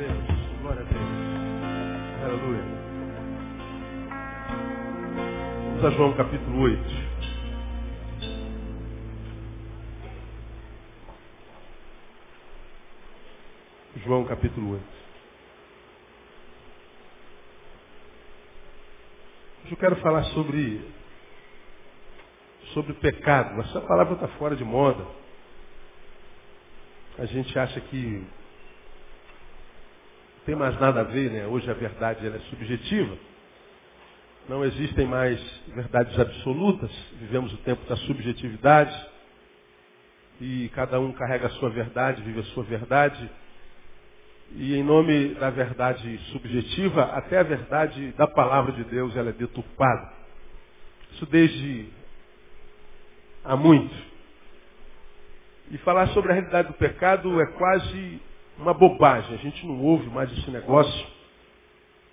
Deus, glória a Deus. Aleluia. Vamos a João capítulo 8. João capítulo 8. Hoje eu quero falar sobre, sobre pecado. Essa palavra está fora de moda. A gente acha que tem mais nada a ver, né? Hoje a verdade é subjetiva. Não existem mais verdades absolutas. Vivemos o tempo da subjetividade. E cada um carrega a sua verdade, vive a sua verdade. E em nome da verdade subjetiva, até a verdade da palavra de Deus ela é deturpada. Isso desde há muito. E falar sobre a realidade do pecado é quase uma bobagem. A gente não ouve mais esse negócio.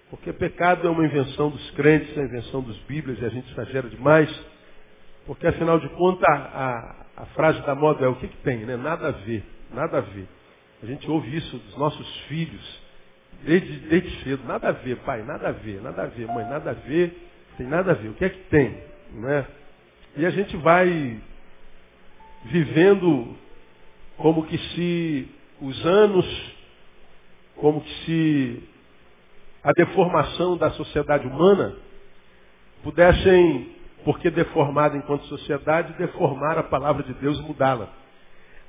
Porque pecado é uma invenção dos crentes, é uma invenção dos bíblias e a gente exagera demais. Porque afinal de contas a, a, frase da moda é o que, que tem, né? Nada a ver, nada a ver. A gente ouve isso dos nossos filhos desde, desde cedo. Nada a ver, pai, nada a ver, nada a ver, mãe, nada a ver, tem nada a ver. O que é que tem? Né? E a gente vai vivendo como que se os anos, como que se a deformação da sociedade humana pudessem, porque deformada enquanto sociedade, deformar a palavra de Deus e mudá-la.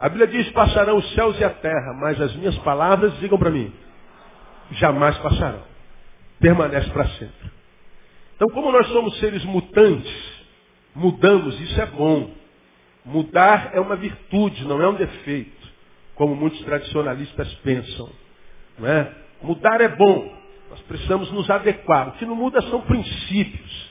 A Bíblia diz, passarão os céus e a terra, mas as minhas palavras, digam para mim, jamais passarão. Permanece para sempre. Então, como nós somos seres mutantes, mudamos, isso é bom. Mudar é uma virtude, não é um defeito como muitos tradicionalistas pensam. Não é? Mudar é bom, nós precisamos nos adequar. O que não muda são princípios.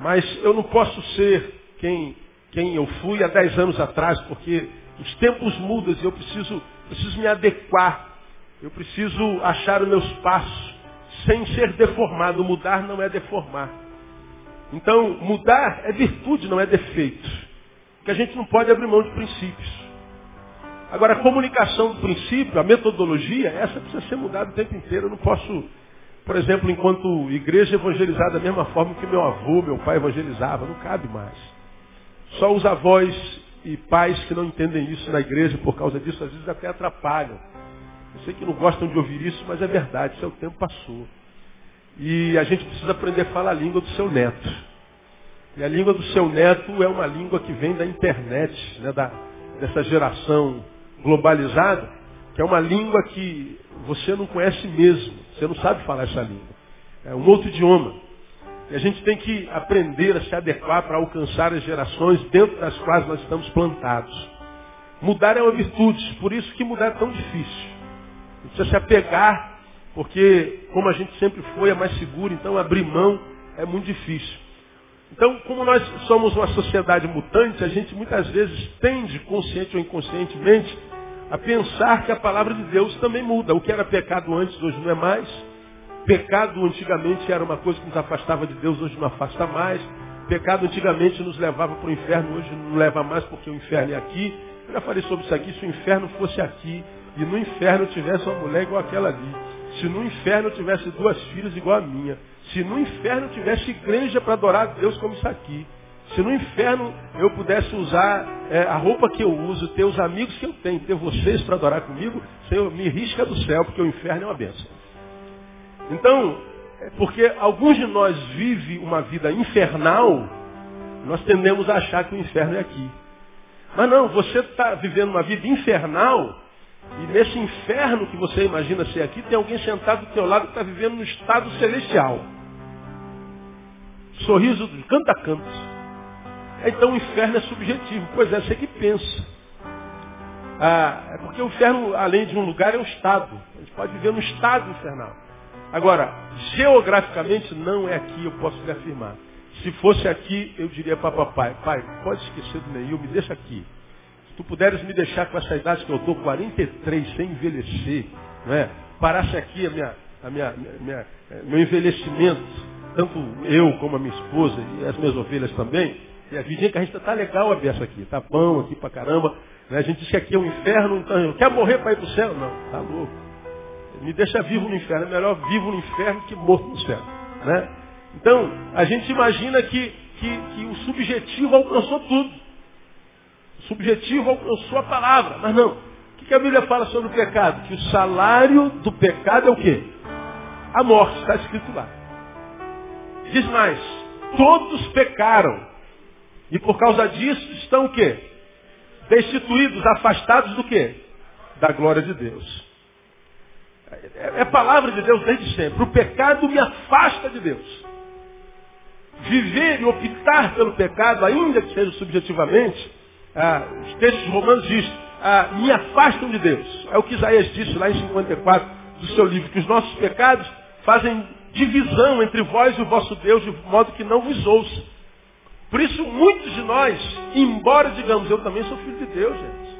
Mas eu não posso ser quem, quem eu fui há dez anos atrás, porque os tempos mudam e eu preciso, preciso me adequar. Eu preciso achar os meus passos sem ser deformado. Mudar não é deformar. Então, mudar é virtude, não é defeito. Porque a gente não pode abrir mão de princípios. Agora, a comunicação do princípio, a metodologia, essa precisa ser mudada o tempo inteiro. Eu não posso, por exemplo, enquanto igreja, evangelizar da mesma forma que meu avô, meu pai evangelizava. Não cabe mais. Só os avós e pais que não entendem isso na igreja por causa disso, às vezes até atrapalham. Eu sei que não gostam de ouvir isso, mas é verdade, seu tempo passou. E a gente precisa aprender a falar a língua do seu neto. E a língua do seu neto é uma língua que vem da internet, né, da, dessa geração globalizada, que é uma língua que você não conhece mesmo. Você não sabe falar essa língua. É um outro idioma. E a gente tem que aprender a se adequar para alcançar as gerações dentro das quais nós estamos plantados. Mudar é uma virtude, por isso que mudar é tão difícil. Precisa se apegar, porque como a gente sempre foi, é mais seguro, então abrir mão é muito difícil. Então, como nós somos uma sociedade mutante, a gente muitas vezes tende, consciente ou inconscientemente, a pensar que a palavra de Deus também muda. O que era pecado antes, hoje não é mais. Pecado antigamente era uma coisa que nos afastava de Deus, hoje não afasta mais. Pecado antigamente nos levava para o inferno, hoje não leva mais porque o inferno é aqui. Eu já falei sobre isso aqui, se o inferno fosse aqui e no inferno tivesse uma mulher igual aquela ali. Se no inferno tivesse duas filhas igual a minha. Se no inferno tivesse igreja para adorar a Deus como isso aqui. Se no inferno eu pudesse usar é, a roupa que eu uso, ter os amigos que eu tenho, ter vocês para adorar comigo, Senhor, me risca do céu, porque o inferno é uma benção. Então, é porque alguns de nós vivem uma vida infernal, nós tendemos a achar que o inferno é aqui. Mas não, você está vivendo uma vida infernal, e nesse inferno que você imagina ser aqui, tem alguém sentado do teu lado que está vivendo no estado celestial. Sorriso de canto a. Então o inferno é subjetivo. Pois é, você que pensa. Ah, é porque o inferno, além de um lugar, é um estado. A gente pode viver no estado infernal. Agora, geograficamente não é aqui, eu posso lhe afirmar. Se fosse aqui, eu diria para papai, pai, pode esquecer do Neil, me deixa aqui. Se tu puderes me deixar com essa idade que eu estou, 43, sem envelhecer, não é? parasse aqui a minha, a minha, minha, eh, meu envelhecimento, tanto eu como a minha esposa e as minhas ovelhas também, e a vidinha que a gente está legal a beça aqui, tá bom aqui pra caramba. Né? A gente diz que aqui é um inferno, então quer morrer para ir para o céu? Não, tá louco. Me deixa vivo no inferno. É melhor vivo no inferno que morto no céu. Né? Então, a gente imagina que, que, que o subjetivo alcançou tudo. O subjetivo alcançou a palavra. Mas não. O que, que a Bíblia fala sobre o pecado? Que o salário do pecado é o quê? A morte. Está escrito lá. Diz mais. Todos pecaram. E por causa disso estão o quê? Destituídos, afastados do quê? Da glória de Deus. É, é palavra de Deus desde sempre. O pecado me afasta de Deus. Viver e optar pelo pecado, ainda que seja subjetivamente, ah, os textos romanos dizem, ah, me afastam de Deus. É o que Isaías disse lá em 54 do seu livro, que os nossos pecados fazem divisão entre vós e o vosso Deus, de modo que não vos ouça. Por isso, muitos de nós, embora digamos, eu também sou filho de Deus, gente.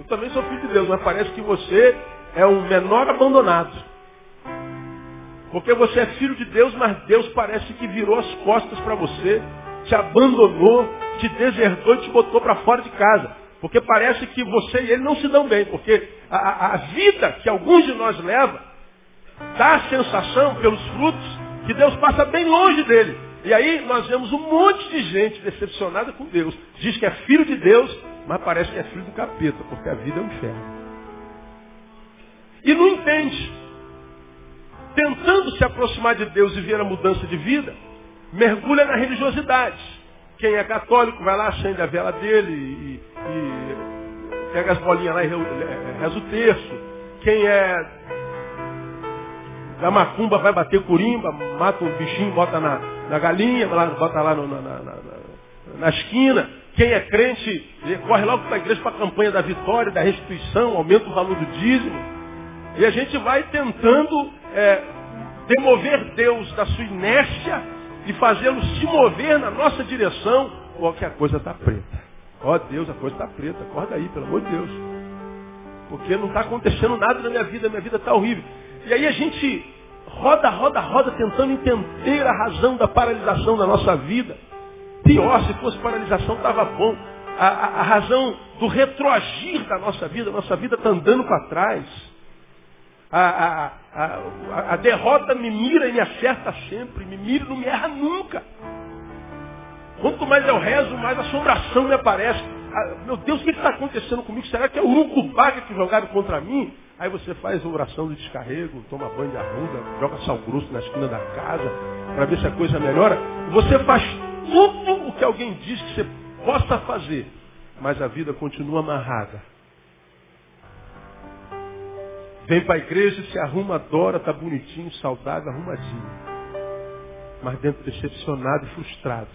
Eu também sou filho de Deus, mas parece que você é um menor abandonado. Porque você é filho de Deus, mas Deus parece que virou as costas para você, te abandonou, te desertou e te botou para fora de casa. Porque parece que você e ele não se dão bem. Porque a, a vida que alguns de nós leva dá a sensação, pelos frutos, que Deus passa bem longe dele. E aí nós vemos um monte de gente decepcionada com Deus. Diz que é filho de Deus, mas parece que é filho do capeta, porque a vida é um inferno. E não entende. Tentando se aproximar de Deus e ver a mudança de vida, mergulha na religiosidade. Quem é católico vai lá, acende a vela dele e, e pega as bolinhas lá e reza o terço. Quem é da macumba vai bater curimba, mata um bichinho, bota na, na galinha, bota lá no, na, na, na, na, esquina. Quem é crente, corre logo para a igreja para a campanha da vitória, da restituição, aumenta o valor do dízimo. E a gente vai tentando é, demover Deus da sua inércia e fazê-lo se mover na nossa direção, porque a coisa está preta. Ó oh, Deus, a coisa está preta. Acorda aí, pelo amor de Deus. Porque não está acontecendo nada na minha vida, minha vida está horrível. E aí a gente roda, roda, roda, tentando entender a razão da paralisação da nossa vida. Pior, se fosse paralisação, estava bom. A, a, a, razão do retroagir da nossa vida, nossa vida está andando para trás. A, a, derrota me mira e me acerta sempre, me mira e não me erra nunca. Quanto mais eu rezo, mais assombração me aparece. Ah, meu Deus, o que está acontecendo comigo? Será que é o urucubaga que jogaram contra mim? Aí você faz oração de descarrego, toma banho de arruda, joga sal grosso na esquina da casa, para ver se a coisa melhora. Você faz tudo o que alguém diz que você possa fazer, mas a vida continua amarrada. Vem para a igreja, se arruma, adora, está bonitinho, saudável, arrumadinho. Mas dentro decepcionado e frustrado.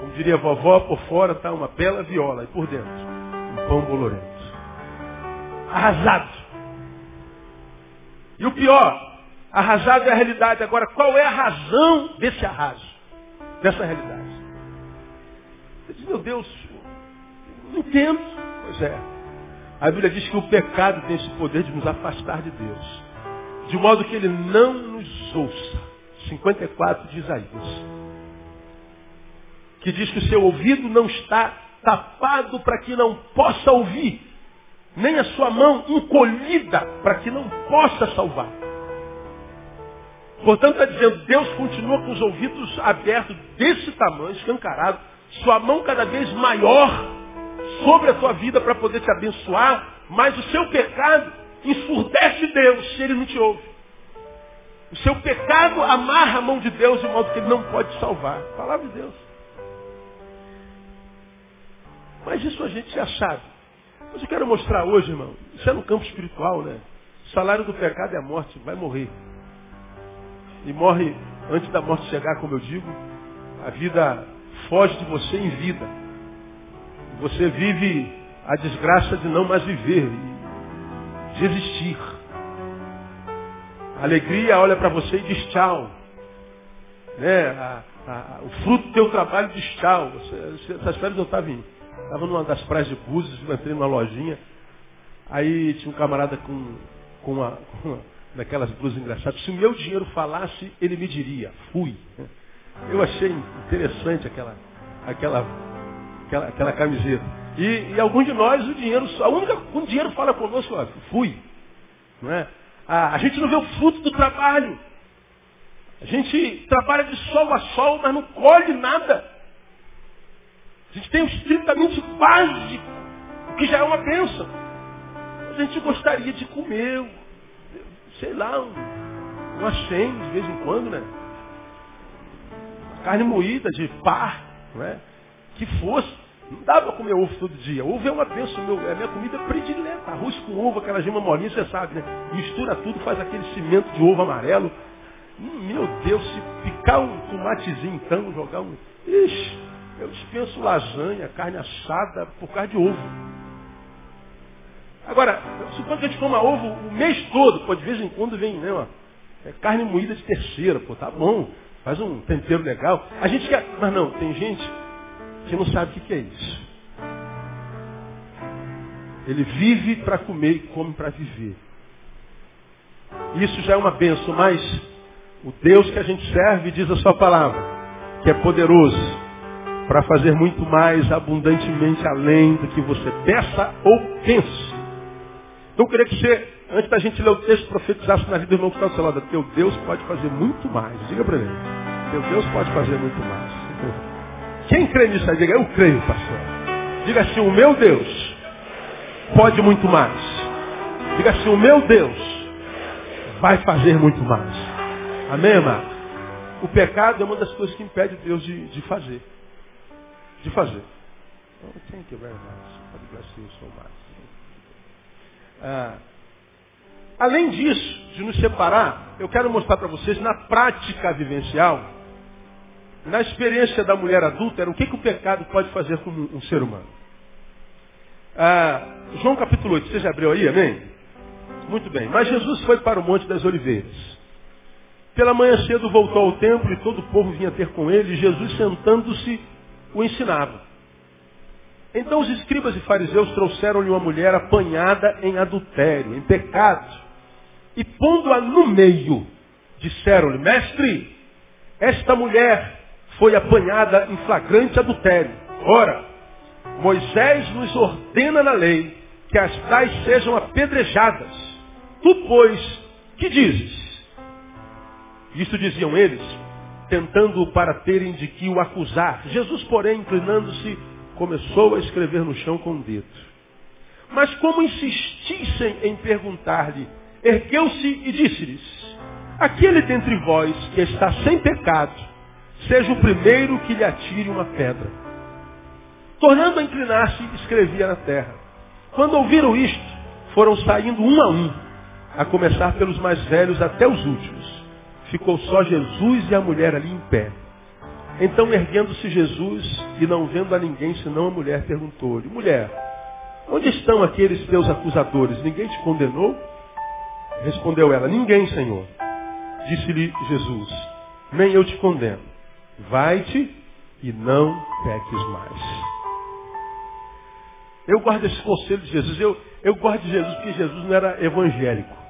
Como diria a vovó, por fora está uma bela viola e por dentro um pão bolorento arrasado. E o pior, arrasado é a realidade. Agora, qual é a razão desse arraso? Dessa realidade? Eu disse, meu Deus, não entendo. Pois é. A Bíblia diz que o pecado tem esse poder de nos afastar de Deus. De modo que ele não nos ouça. 54 de Isaías. Que diz que o seu ouvido não está tapado para que não possa ouvir nem a sua mão encolhida para que não possa salvar. Portanto, está dizendo, Deus continua com os ouvidos abertos desse tamanho, escancarado, sua mão cada vez maior sobre a tua vida para poder te abençoar, mas o seu pecado ensurdece Deus se ele não te ouve. O seu pecado amarra a mão de Deus de modo que ele não pode salvar. Palavra de Deus. Mas isso a gente já sabe. Mas eu quero mostrar hoje, irmão, isso é no campo espiritual, né? O salário do pecado é a morte, vai morrer. E morre antes da morte chegar, como eu digo. A vida foge de você em vida. Você vive a desgraça de não mais viver, de existir. A alegria olha para você e diz tchau. Né? A, a, o fruto do teu trabalho diz tchau. Você, essas férias não estavam vindo. Estava numa das praias de Búzios, entrei numa lojinha. Aí tinha um camarada com, com, uma, com uma daquelas blusas engraçadas. Se o meu dinheiro falasse, ele me diria, fui. Eu achei interessante aquela, aquela, aquela, aquela camiseta. E, e alguns de nós, o dinheiro, a única, o dinheiro fala conosco, ó, fui. Não é? a, a gente não vê o fruto do trabalho. A gente trabalha de sol a sol, mas não colhe nada. A gente tem o estritamente básico, que já é uma bênção. A gente gostaria de comer, sei lá, um, uma shen de vez em quando, né? Carne moída de par, não é? Que fosse. Não dá para comer ovo todo dia. Ovo é uma bênção, meu, é a minha comida predileta. Arroz com ovo, aquela gema molinha, você sabe, né? Mistura tudo, faz aquele cimento de ovo amarelo. Meu Deus, se picar um tomatezinho então, jogar um. Ixi, eu dispenso lasanha, carne assada por causa de ovo. Agora, suponho que a gente coma ovo o mês todo, pô, de vez em quando vem, né, ó, é carne moída de terceira, pô, tá bom, faz um tempero legal. A gente quer, mas não, tem gente que não sabe o que é isso. Ele vive para comer e come para viver. Isso já é uma benção, mas o Deus que a gente serve diz a sua palavra, que é poderoso para fazer muito mais abundantemente além do que você peça ou pense. Então eu queria que você, antes da gente ler o texto, profetizasse na vida do irmão que está do seu lado. Teu Deus pode fazer muito mais. Diga para ele. Teu Deus pode fazer muito mais. Quem crê nisso aí? Diga, eu creio, pastor. Diga assim, o meu Deus pode muito mais. Diga assim, o meu Deus vai fazer muito mais. Amém, amado? O pecado é uma das coisas que impede Deus de, de fazer. De fazer. Então, much. Ah, além disso, de nos separar, eu quero mostrar para vocês na prática vivencial na experiência da mulher adulta, o que, que o pecado pode fazer com um, ser humano. Ah, João capítulo 8, você já abriu aí, amém? Muito bem. Mas Jesus foi para o Monte das Oliveiras. Pela manhã cedo voltou ao templo e todo o povo vinha ter com ele. Jesus, sentando-se, o ensinava. Então os escribas e fariseus trouxeram-lhe uma mulher apanhada em adultério, em pecado. E pondo-a no meio, disseram-lhe, mestre, esta mulher foi apanhada em flagrante adultério. Ora, Moisés nos ordena na lei que as tais sejam apedrejadas. Tu, pois, que dizes? Isso diziam eles, tentando para terem de que o acusar. Jesus, porém, inclinando-se, começou a escrever no chão com o dedo. Mas como insistissem em perguntar-lhe, ergueu-se e disse-lhes, aquele dentre vós que está sem pecado, seja o primeiro que lhe atire uma pedra. Tornando a inclinar-se, escrevia na terra. Quando ouviram isto, foram saindo um a um, a começar pelos mais velhos até os últimos. Ficou só Jesus e a mulher ali em pé. Então, erguendo-se Jesus e não vendo a ninguém senão a mulher, perguntou-lhe: Mulher, onde estão aqueles teus acusadores? Ninguém te condenou? Respondeu ela: Ninguém, Senhor. Disse-lhe Jesus: Nem eu te condeno. Vai-te e não peques mais. Eu guardo esse conselho de Jesus. Eu, eu guardo de Jesus porque Jesus não era evangélico.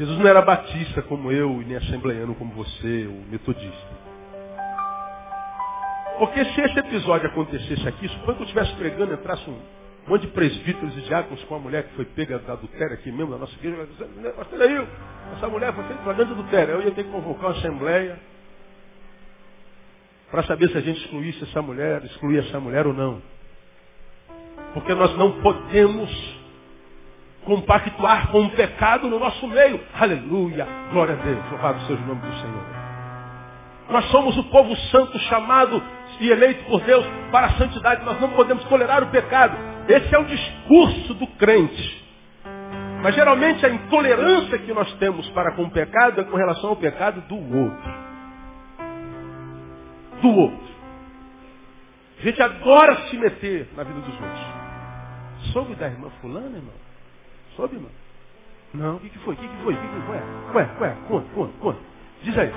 Jesus não era batista como eu, e nem assembleiano como você, ou metodista. Porque se esse episódio acontecesse aqui, suponho que eu estivesse pregando, entrasse um monte de presbíteros e diáconos com uma mulher que foi pega da adultério aqui mesmo na nossa igreja, pastor aí, essa mulher foi feita flagrante adultério. Eu ia ter que convocar uma assembleia, para saber se a gente excluísse essa mulher, excluía essa mulher ou não. Porque nós não podemos compactuar com o pecado no nosso meio. Aleluia, glória a Deus, louvado seja o nome do Senhor. Nós somos o povo santo chamado e eleito por Deus para a santidade. Nós não podemos tolerar o pecado. Esse é o discurso do crente. Mas geralmente a intolerância que nós temos para com o pecado é com relação ao pecado do outro do outro. A gente adora se meter na vida dos outros. Soube da irmã fulana, irmão? Soube, irmão? Não, o que, que foi? O que, que foi? O que, que foi? Ué, ué, conta, conta, conta. Diz aí.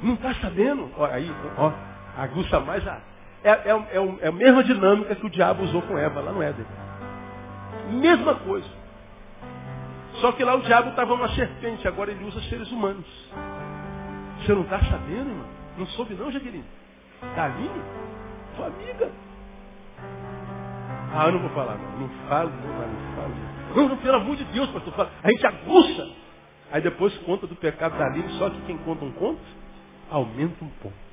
Não está sabendo? Ó, aí, ó, aguça mais a. É, é, é, é a mesma dinâmica que o diabo usou com Eva lá no Éden. Mesma coisa. Só que lá o diabo estava uma serpente, agora ele usa seres humanos. Você não está sabendo, irmão? Não soube não, Jaqueline? Da Aline? Tua amiga. Ah, eu não vou falar, não. Não falo, não, não falo. Não, não, pelo amor de Deus, pastor, fala. A gente aguça. Aí depois conta do pecado da livre, só que quem conta um conto, aumenta um ponto.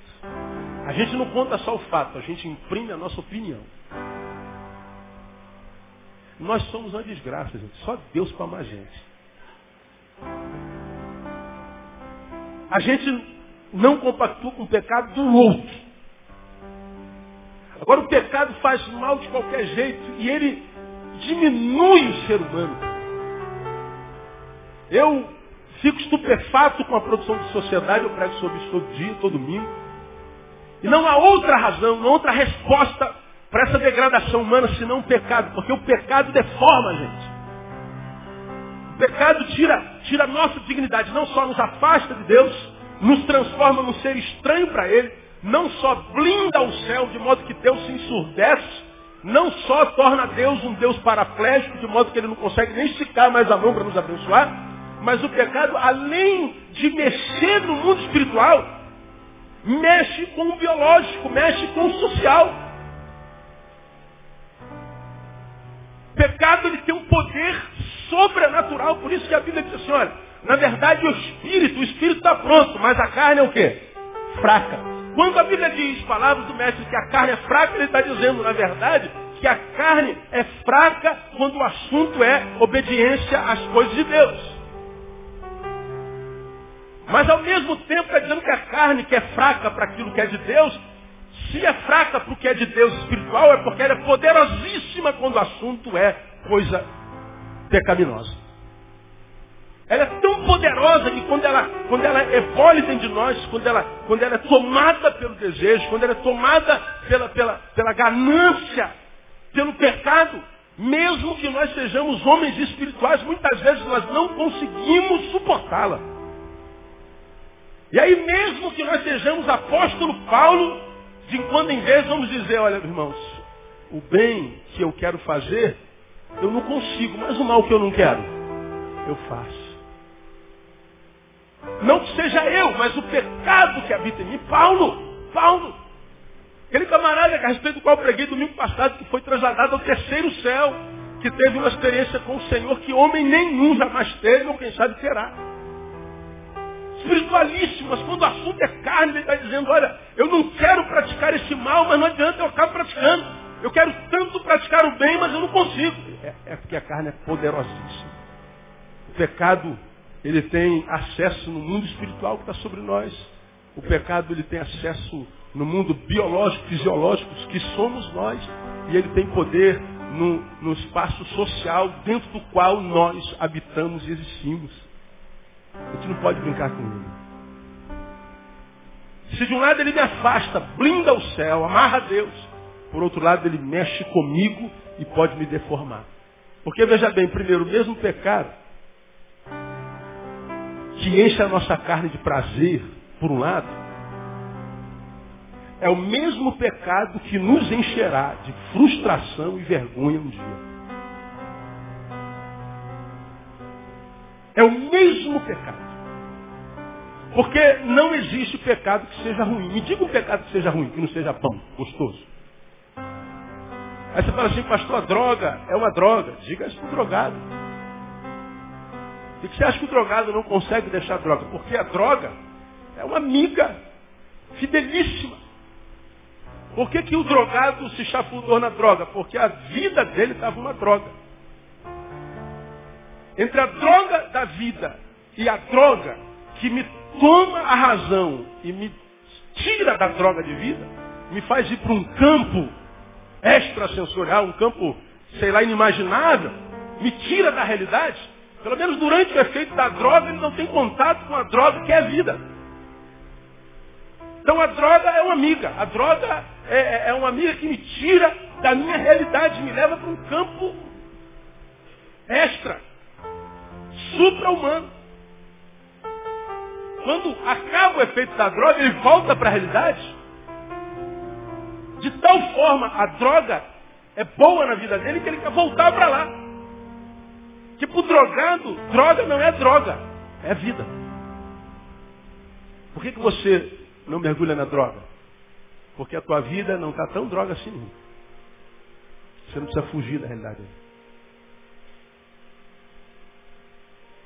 A gente não conta só o fato, a gente imprime a nossa opinião. Nós somos uma desgraça, gente. Só Deus para amar a gente. A gente não compactua com o pecado do outro. Agora o pecado faz mal de qualquer jeito e ele diminui o ser humano. Eu fico estupefato com a produção de sociedade, eu prego sobre isso todo dia, todo domingo. E não há outra razão, não há outra resposta para essa degradação humana senão o pecado, porque o pecado deforma a gente. O pecado tira, tira a nossa dignidade, não só nos afasta de Deus, nos transforma num ser estranho para Ele, não só blinda o céu de modo que Deus se ensurdece, não só torna Deus um Deus paraplégico, de modo que Ele não consegue nem esticar mais a mão para nos abençoar, mas o pecado, além de mexer no mundo espiritual, mexe com o biológico, mexe com o social. O pecado ele tem um poder sobrenatural, por isso que a Bíblia diz assim, olha, na verdade o espírito, o espírito está pronto, mas a carne é o quê? Fraca. Quando a Bíblia diz, palavras do mestre, que a carne é fraca, ele está dizendo, na verdade, que a carne é fraca quando o assunto é obediência às coisas de Deus. Mas ao mesmo tempo está dizendo que a carne que é fraca para aquilo que é de Deus, se é fraca para o que é de Deus espiritual, é porque ela é poderosíssima quando o assunto é coisa pecaminosa. Ela é tão poderosa que quando ela, quando ela evole dentro de nós, quando ela, quando ela é tomada pelo desejo, quando ela é tomada pela, pela, pela ganância, pelo pecado, mesmo que nós sejamos homens espirituais, muitas vezes nós não conseguimos suportá-la. E aí mesmo que nós sejamos apóstolo Paulo, de quando em vez vamos dizer, olha irmãos, o bem que eu quero fazer, eu não consigo, mas o mal que eu não quero, eu faço. Não que seja eu, mas o pecado que habita em mim. Paulo, Paulo. Aquele camarada a respeito do qual eu preguei domingo passado, que foi trasladado ao terceiro céu, que teve uma experiência com o Senhor que homem nenhum jamais teve, ou quem sabe terá. Espiritualíssimo, mas quando o assunto é carne, ele está dizendo, olha, eu não quero praticar esse mal, mas não adianta, eu acabo praticando. Eu quero tanto praticar o bem, mas eu não consigo. É, é porque a carne é poderosíssima. O pecado ele tem acesso no mundo espiritual que está sobre nós. O pecado ele tem acesso no mundo biológico, fisiológico, que somos nós. E ele tem poder no, no espaço social dentro do qual nós habitamos e existimos. A gente não pode brincar com ele. Se de um lado ele me afasta, blinda o céu, amarra Deus. Por outro lado, ele mexe comigo e pode me deformar. Porque veja bem, primeiro, o mesmo pecado que enche a nossa carne de prazer, por um lado, é o mesmo pecado que nos encherá de frustração e vergonha um dia. É o mesmo pecado. Porque não existe pecado que seja ruim. Me diga um pecado que seja ruim, que não seja bom, gostoso. Aí você fala assim, pastor, a droga é uma droga. Diga isso para o drogado. E que você acha que o drogado não consegue deixar a droga? Porque a droga é uma amiga fidelíssima. Por que, que o drogado se chafurdou na droga? Porque a vida dele estava uma droga. Entre a droga da vida e a droga que me toma a razão e me tira da droga de vida, me faz ir para um campo extrasensorial, um campo, sei lá, inimaginável, me tira da realidade, pelo menos durante o efeito da droga, ele não tem contato com a droga que é a vida. Então a droga é uma amiga. A droga é, é, é uma amiga que me tira da minha realidade, me leva para um campo extra, supra-humano. Quando acaba o efeito da droga, ele volta para a realidade. De tal forma, a droga é boa na vida dele que ele quer voltar para lá. Que para o drogado, droga não é droga, é vida. Por que, que você não mergulha na droga? Porque a tua vida não está tão droga assim. Você não precisa fugir da realidade.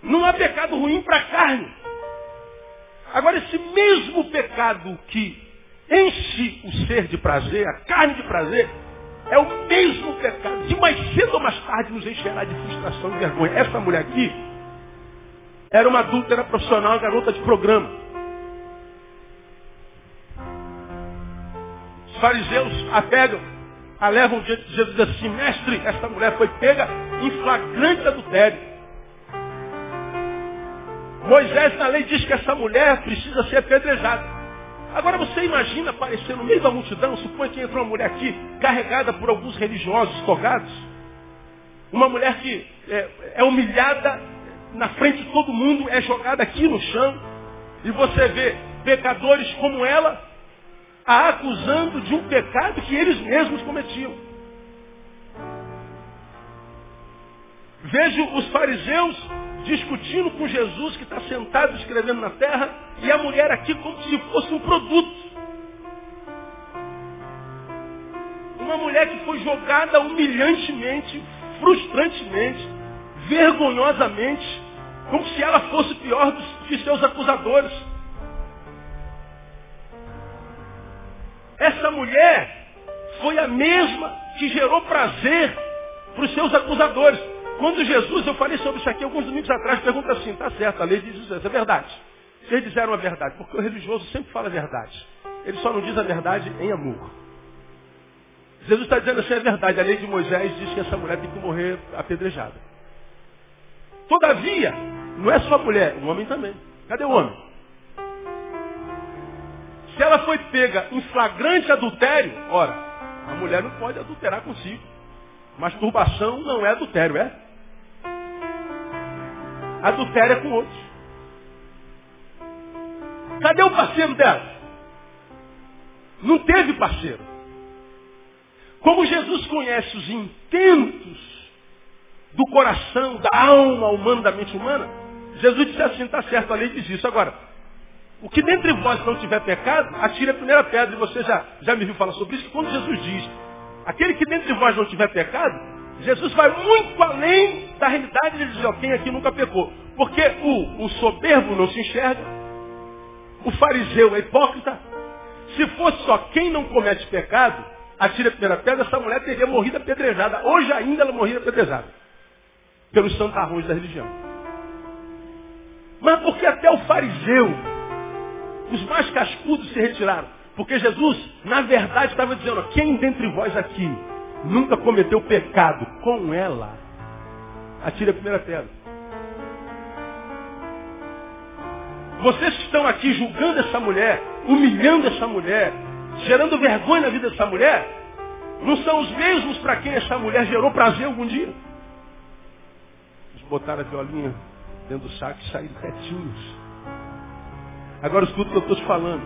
Não há pecado ruim para a carne. Agora, esse mesmo pecado que enche o ser de prazer, a carne de prazer, é o mesmo pecado. De mais cedo ou mais tarde nos encherá de frustração e vergonha. Essa mulher aqui era uma adúltera profissional, uma garota de programa. Os fariseus a pegam, a levam diante de Jesus assim, mestre, essa mulher foi pega em flagrante adultério. Moisés na lei diz que essa mulher precisa ser apedrejada. Agora você imagina aparecer no meio da multidão, supõe que entrou uma mulher aqui, carregada por alguns religiosos togados. Uma mulher que é, é humilhada na frente de todo mundo, é jogada aqui no chão. E você vê pecadores como ela a acusando de um pecado que eles mesmos cometiam. Vejo os fariseus discutindo com Jesus que está sentado escrevendo na terra e a mulher aqui como se fosse um produto. Uma mulher que foi jogada humilhantemente, frustrantemente, vergonhosamente, como se ela fosse pior do que seus acusadores. Essa mulher foi a mesma que gerou prazer para os seus acusadores. Quando Jesus, eu falei sobre isso aqui alguns domingos atrás, pergunta assim, tá certo, a lei diz isso, é verdade. Vocês disseram a verdade, porque o religioso sempre fala a verdade. Ele só não diz a verdade em amor. Jesus está dizendo assim, é verdade, a lei de Moisés diz que essa mulher tem que morrer apedrejada. Todavia, não é só a mulher, o homem também. Cadê o homem? Se ela foi pega em flagrante adultério, ora, a mulher não pode adulterar consigo. Masturbação não é adultério, é? adultéria com outros. Cadê o parceiro dela? Não teve parceiro. Como Jesus conhece os intentos do coração, da alma humana, da mente humana, Jesus disse assim, está certo, a lei diz isso. Agora, o que dentre vós não tiver pecado, atire a primeira pedra. E você já, já me viu falar sobre isso, quando Jesus diz, aquele que dentre vós não tiver pecado, Jesus vai muito além da realidade de dizer, ó, quem aqui nunca pecou. Porque o, o soberbo não se enxerga, o fariseu é hipócrita. Se fosse só quem não comete pecado, atira a primeira pedra, essa mulher teria morrido apedrejada. Hoje ainda ela morria apedrejada. Pelos santarrões da religião. Mas porque até o fariseu, os mais cascudos se retiraram. Porque Jesus, na verdade, estava dizendo, quem dentre vós aqui nunca cometeu pecado com ela, atire a primeira pedra. Vocês que estão aqui julgando essa mulher, humilhando essa mulher, gerando vergonha na vida dessa mulher, não são os mesmos para quem essa mulher gerou prazer algum dia. Eles botaram a violinha dentro do saco e saíram quietinhos. Agora escuta o que eu estou te falando.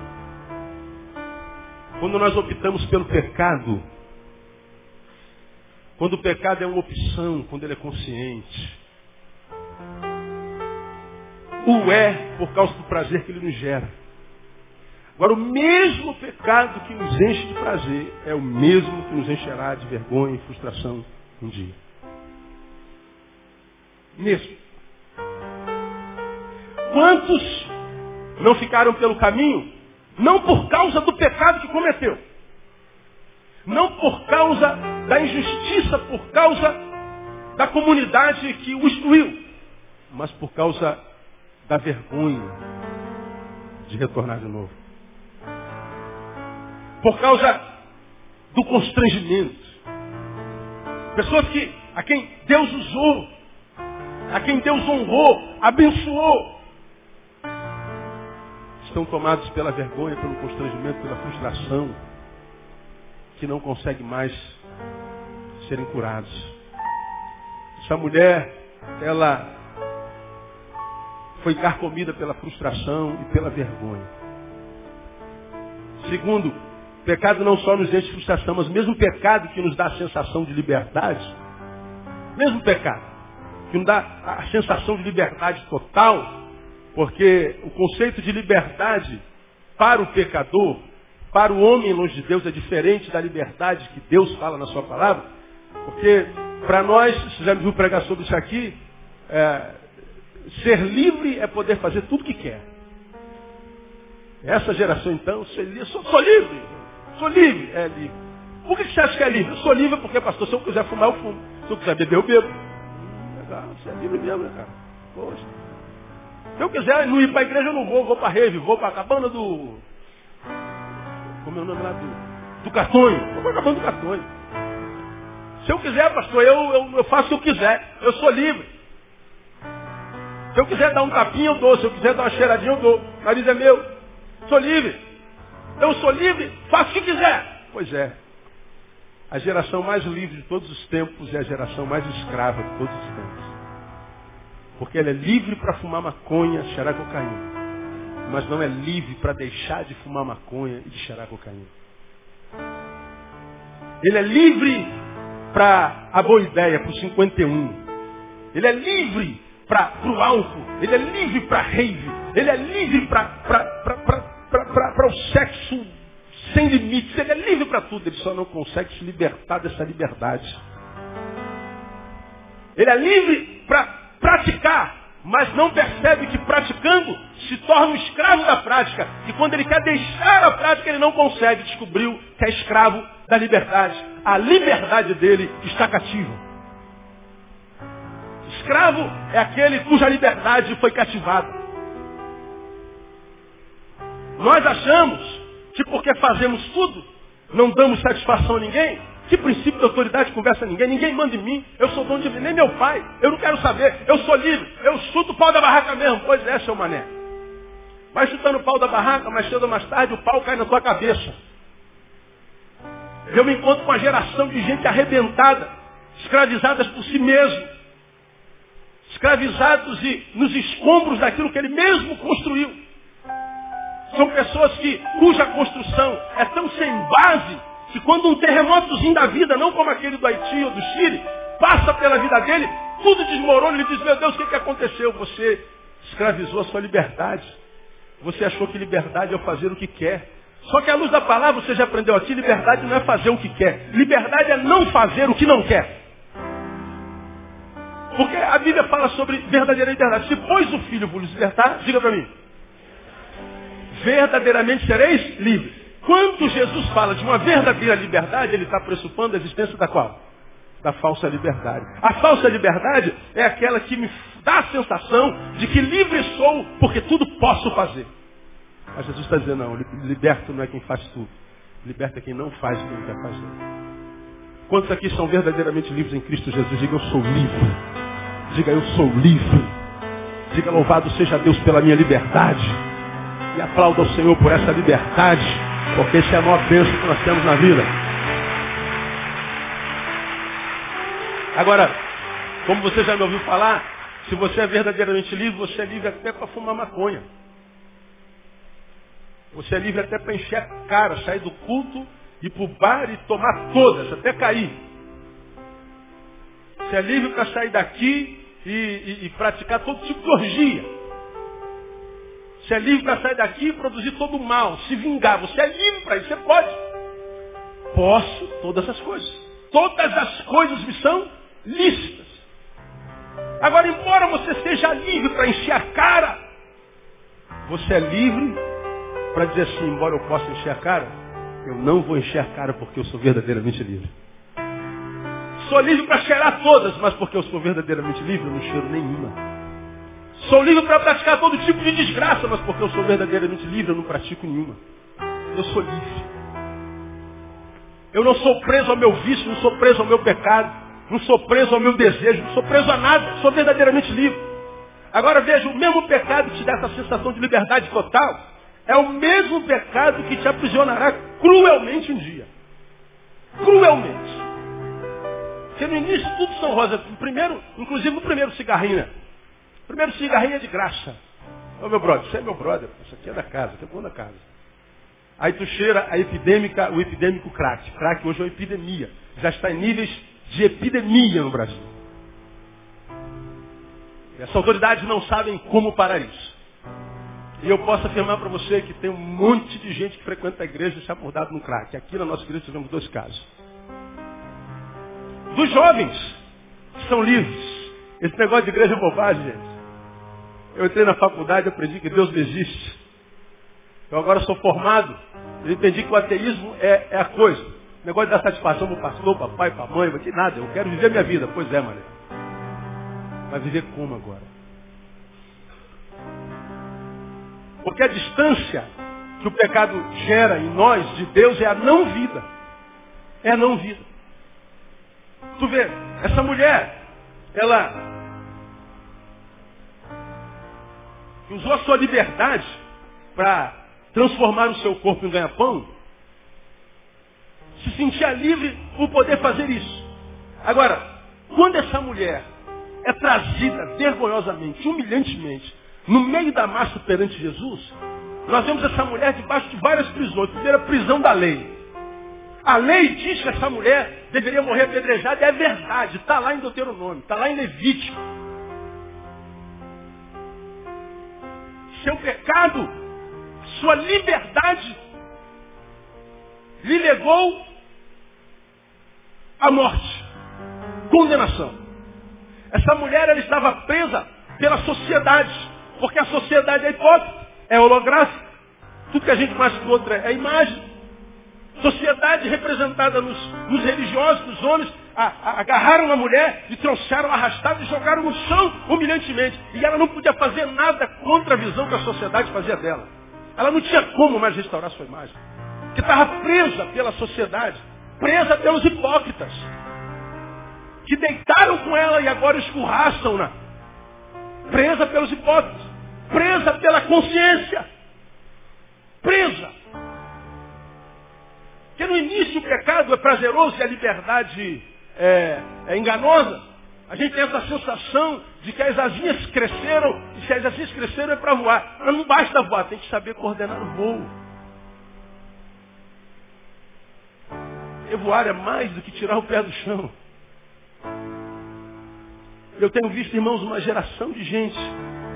Quando nós optamos pelo pecado, quando o pecado é uma opção, quando ele é consciente. O é por causa do prazer que ele nos gera. Agora, o mesmo pecado que nos enche de prazer é o mesmo que nos encherá de vergonha e frustração um dia. Mesmo. Quantos não ficaram pelo caminho? Não por causa do pecado que cometeu não por causa da injustiça, por causa da comunidade que o instruiu, mas por causa da vergonha de retornar de novo. Por causa do constrangimento. Pessoas que, a quem Deus usou, a quem Deus honrou, abençoou, estão tomados pela vergonha, pelo constrangimento, pela frustração que não conseguem mais serem curados. Essa mulher, ela foi carcomida pela frustração e pela vergonha. Segundo, pecado não só nos enche de frustração, mas mesmo pecado que nos dá a sensação de liberdade, mesmo pecado que nos dá a sensação de liberdade total, porque o conceito de liberdade para o pecador para o homem longe de Deus é diferente da liberdade que Deus fala na sua palavra. Porque para nós, você já me viu pregar sobre isso aqui, é, ser livre é poder fazer tudo que quer. Essa geração então, ser livre, sou, sou livre, sou livre, é livre. Por que você acha que é livre? Eu sou livre porque, pastor, se eu quiser fumar, eu fumo. Se eu quiser beber, eu bebo. Legal, você é livre mesmo, né, cara? Poxa. Se eu quiser não ir para a igreja, eu não vou. Vou para a rave, vou para a cabana do... Como é o nome lá? Do, do Cartonho. Vou para a cabana do Cartonho. Se eu quiser, pastor, eu, eu, eu faço o que eu quiser. Eu sou livre. Se eu quiser dar um tapinha, eu dou. Se eu quiser dar uma cheiradinha, eu dou. O nariz é meu. Sou livre. Eu sou livre, faço o que quiser. Pois é. A geração mais livre de todos os tempos é a geração mais escrava de todos os tempos. Porque ela é livre para fumar maconha, cheirar cocaína. Mas não é livre para deixar de fumar maconha e de cheirar cocaína. Ele é livre para a boa ideia, para o 51. Ele é livre para o álcool. Ele é livre para rave. Ele é livre para o sexo sem limites, ele é livre para tudo, ele só não consegue se libertar dessa liberdade. Ele é livre para praticar, mas não percebe que praticando se torna um escravo da prática. E quando ele quer deixar a prática, ele não consegue. Descobriu que é escravo da liberdade. A liberdade dele está cativa. Escravo é aquele cuja liberdade foi cativada. Nós achamos que porque fazemos tudo, não damos satisfação a ninguém, que princípio de autoridade conversa a ninguém, ninguém manda em mim, eu sou dono de mim, nem meu pai, eu não quero saber, eu sou livre, eu chuto o pau da barraca mesmo, pois é, seu mané. Vai chutando o pau da barraca, mais cedo ou mais tarde o pau cai na tua cabeça. Eu me encontro com uma geração de gente arrebentada, escravizadas por si mesmo, escravizados e nos escombros daquilo que ele mesmo construiu. São pessoas que, cuja construção é tão sem base que quando um terremotozinho da vida, não como aquele do Haiti ou do Chile, passa pela vida dele, tudo desmorona, ele diz, meu Deus, o que, que aconteceu? Você escravizou a sua liberdade. Você achou que liberdade é fazer o que quer. Só que à luz da palavra você já aprendeu aqui, liberdade não é fazer o que quer. Liberdade é não fazer o que não quer. Porque a Bíblia fala sobre verdadeira liberdade. Se pois o filho vos libertar, diga para mim verdadeiramente sereis livres. Quando Jesus fala de uma verdadeira liberdade, ele está pressupondo a existência da qual? Da falsa liberdade. A falsa liberdade é aquela que me dá a sensação de que livre sou porque tudo posso fazer. Mas Jesus está dizendo, não, liberto não é quem faz tudo. Liberta é quem não faz o que quer fazer. Quantos aqui são verdadeiramente livres em Cristo Jesus? Diga, eu sou livre. Diga, eu sou livre. Diga, louvado seja Deus pela minha liberdade. E aplauda o Senhor por essa liberdade, porque esse é a maior bênção que nós temos na vida. Agora, como você já me ouviu falar, se você é verdadeiramente livre, você é livre até para fumar maconha. Você é livre até para encher a cara, sair do culto, ir para o bar e tomar todas, até cair. Você é livre para sair daqui e, e, e praticar todo tipo de orgia. Você é livre para sair daqui e produzir todo o mal, se vingar. Você é livre para isso, você pode. Posso todas as coisas. Todas as coisas me são lícitas. Agora, embora você seja livre para encher a cara, você é livre para dizer assim, embora eu possa encher a cara, eu não vou encher a cara porque eu sou verdadeiramente livre. Sou livre para cheirar todas, mas porque eu sou verdadeiramente livre, eu não cheiro nenhuma. Sou livre para praticar todo tipo de desgraça, mas porque eu sou verdadeiramente livre, eu não pratico nenhuma. Eu sou livre. Eu não sou preso ao meu vício, não sou preso ao meu pecado, não sou preso ao meu desejo, não sou preso a nada, sou verdadeiramente livre. Agora veja, o mesmo pecado que te dá essa sensação de liberdade total, é o mesmo pecado que te aprisionará cruelmente um dia. Cruelmente. Porque no início tudo são rosas. Primeiro, inclusive no primeiro cigarrinho, né? Primeiro cigarrinho é de graça. Ô meu brother, você é meu brother, isso aqui é da casa, aqui é da casa. Aí tu cheira a epidêmica, o epidêmico crack. Crack hoje é uma epidemia. Já está em níveis de epidemia no Brasil. E as autoridades não sabem como parar isso. E eu posso afirmar para você que tem um monte de gente que frequenta a igreja e se abordado no crack. Aqui na nossa igreja tivemos dois casos. Dos jovens, que são livres. Esse negócio de igreja é bobagem, gente. Eu entrei na faculdade, aprendi que Deus não existe. Eu agora sou formado, eu entendi que o ateísmo é, é a coisa. O negócio de dar satisfação para o pastor, para pai, para mãe, que nada. Eu quero viver minha vida. Pois é, Maria. Vai viver como agora? Porque a distância que o pecado gera em nós de Deus é a não vida. É a não vida. Tu vê, essa mulher, ela usou a sua liberdade para transformar o seu corpo em ganha-pão, se sentia livre por poder fazer isso. Agora, quando essa mulher é trazida vergonhosamente, humilhantemente, no meio da massa perante Jesus, nós vemos essa mulher debaixo de várias prisões. Primeira, prisão da lei. A lei diz que essa mulher deveria morrer apedrejada, é verdade, está lá em Deuteronômio, está lá em Levítico. Seu pecado, sua liberdade, lhe legou a morte, condenação. Essa mulher ela estava presa pela sociedade, porque a sociedade é hipócrita, é holográfica. Tudo que a gente com outra é imagem. Sociedade representada nos, nos religiosos, nos homens, a, a, agarraram a mulher e trouxeram arrastada e jogaram no chão humilhantemente. E ela não podia fazer nada contra a visão que a sociedade fazia dela. Ela não tinha como mais restaurar sua imagem. Que estava presa pela sociedade, presa pelos hipócritas. Que deitaram com ela e agora escorraçam-na. Presa pelos hipócritas. Presa pela consciência. Presa. Porque no início o pecado é prazeroso e a liberdade é, é enganosa. A gente tem essa sensação de que as asinhas cresceram, e se as asinhas cresceram é para voar. Mas não basta voar, tem que saber coordenar o voo. E voar é mais do que tirar o pé do chão. Eu tenho visto, irmãos, uma geração de gente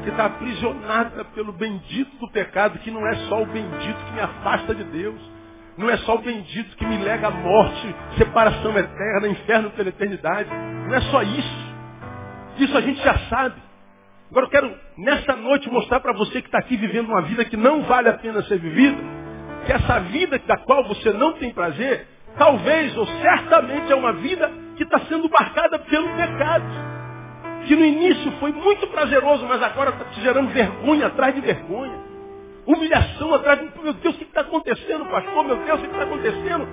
que está aprisionada pelo bendito do pecado, que não é só o bendito que me afasta de Deus. Não é só o bendito que me lega à morte, separação eterna, inferno pela eternidade. Não é só isso. Isso a gente já sabe. Agora eu quero, nessa noite, mostrar para você que está aqui vivendo uma vida que não vale a pena ser vivida, que essa vida da qual você não tem prazer, talvez ou certamente é uma vida que está sendo marcada pelo pecado. Que no início foi muito prazeroso, mas agora está te gerando vergonha atrás de vergonha humilhação atrás de, meu Deus, o que está acontecendo, pastor? Meu Deus, o que está acontecendo?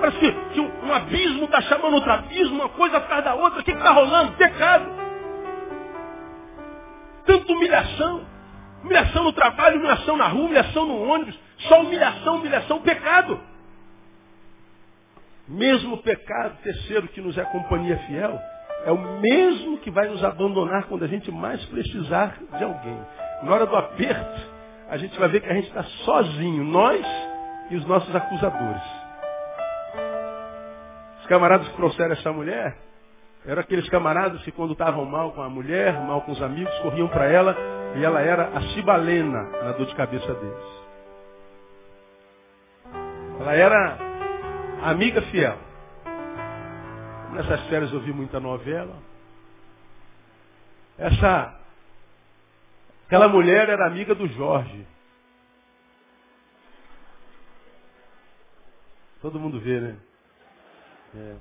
Parece que, que um, abismo está chamando outro abismo, uma coisa atrás da outra. O que está rolando? Pecado. Tanta humilhação. Humilhação no trabalho, humilhação na rua, humilhação no ônibus. Só humilhação, humilhação, pecado. Mesmo o pecado, terceiro, que nos é companhia fiel, é o mesmo que vai nos abandonar quando a gente mais precisar de alguém. Na hora do aperto, a gente vai ver que a gente está sozinho, nós e os nossos acusadores. Os camaradas que trouxeram essa mulher eram aqueles camaradas que quando estavam mal com a mulher, mal com os amigos, corriam para ela e ela era a cibalena na dor de cabeça deles. Ela era amiga fiel. Nessas férias eu vi muita novela. Essa Aquela mulher era amiga do Jorge. Todo mundo vê, né? É.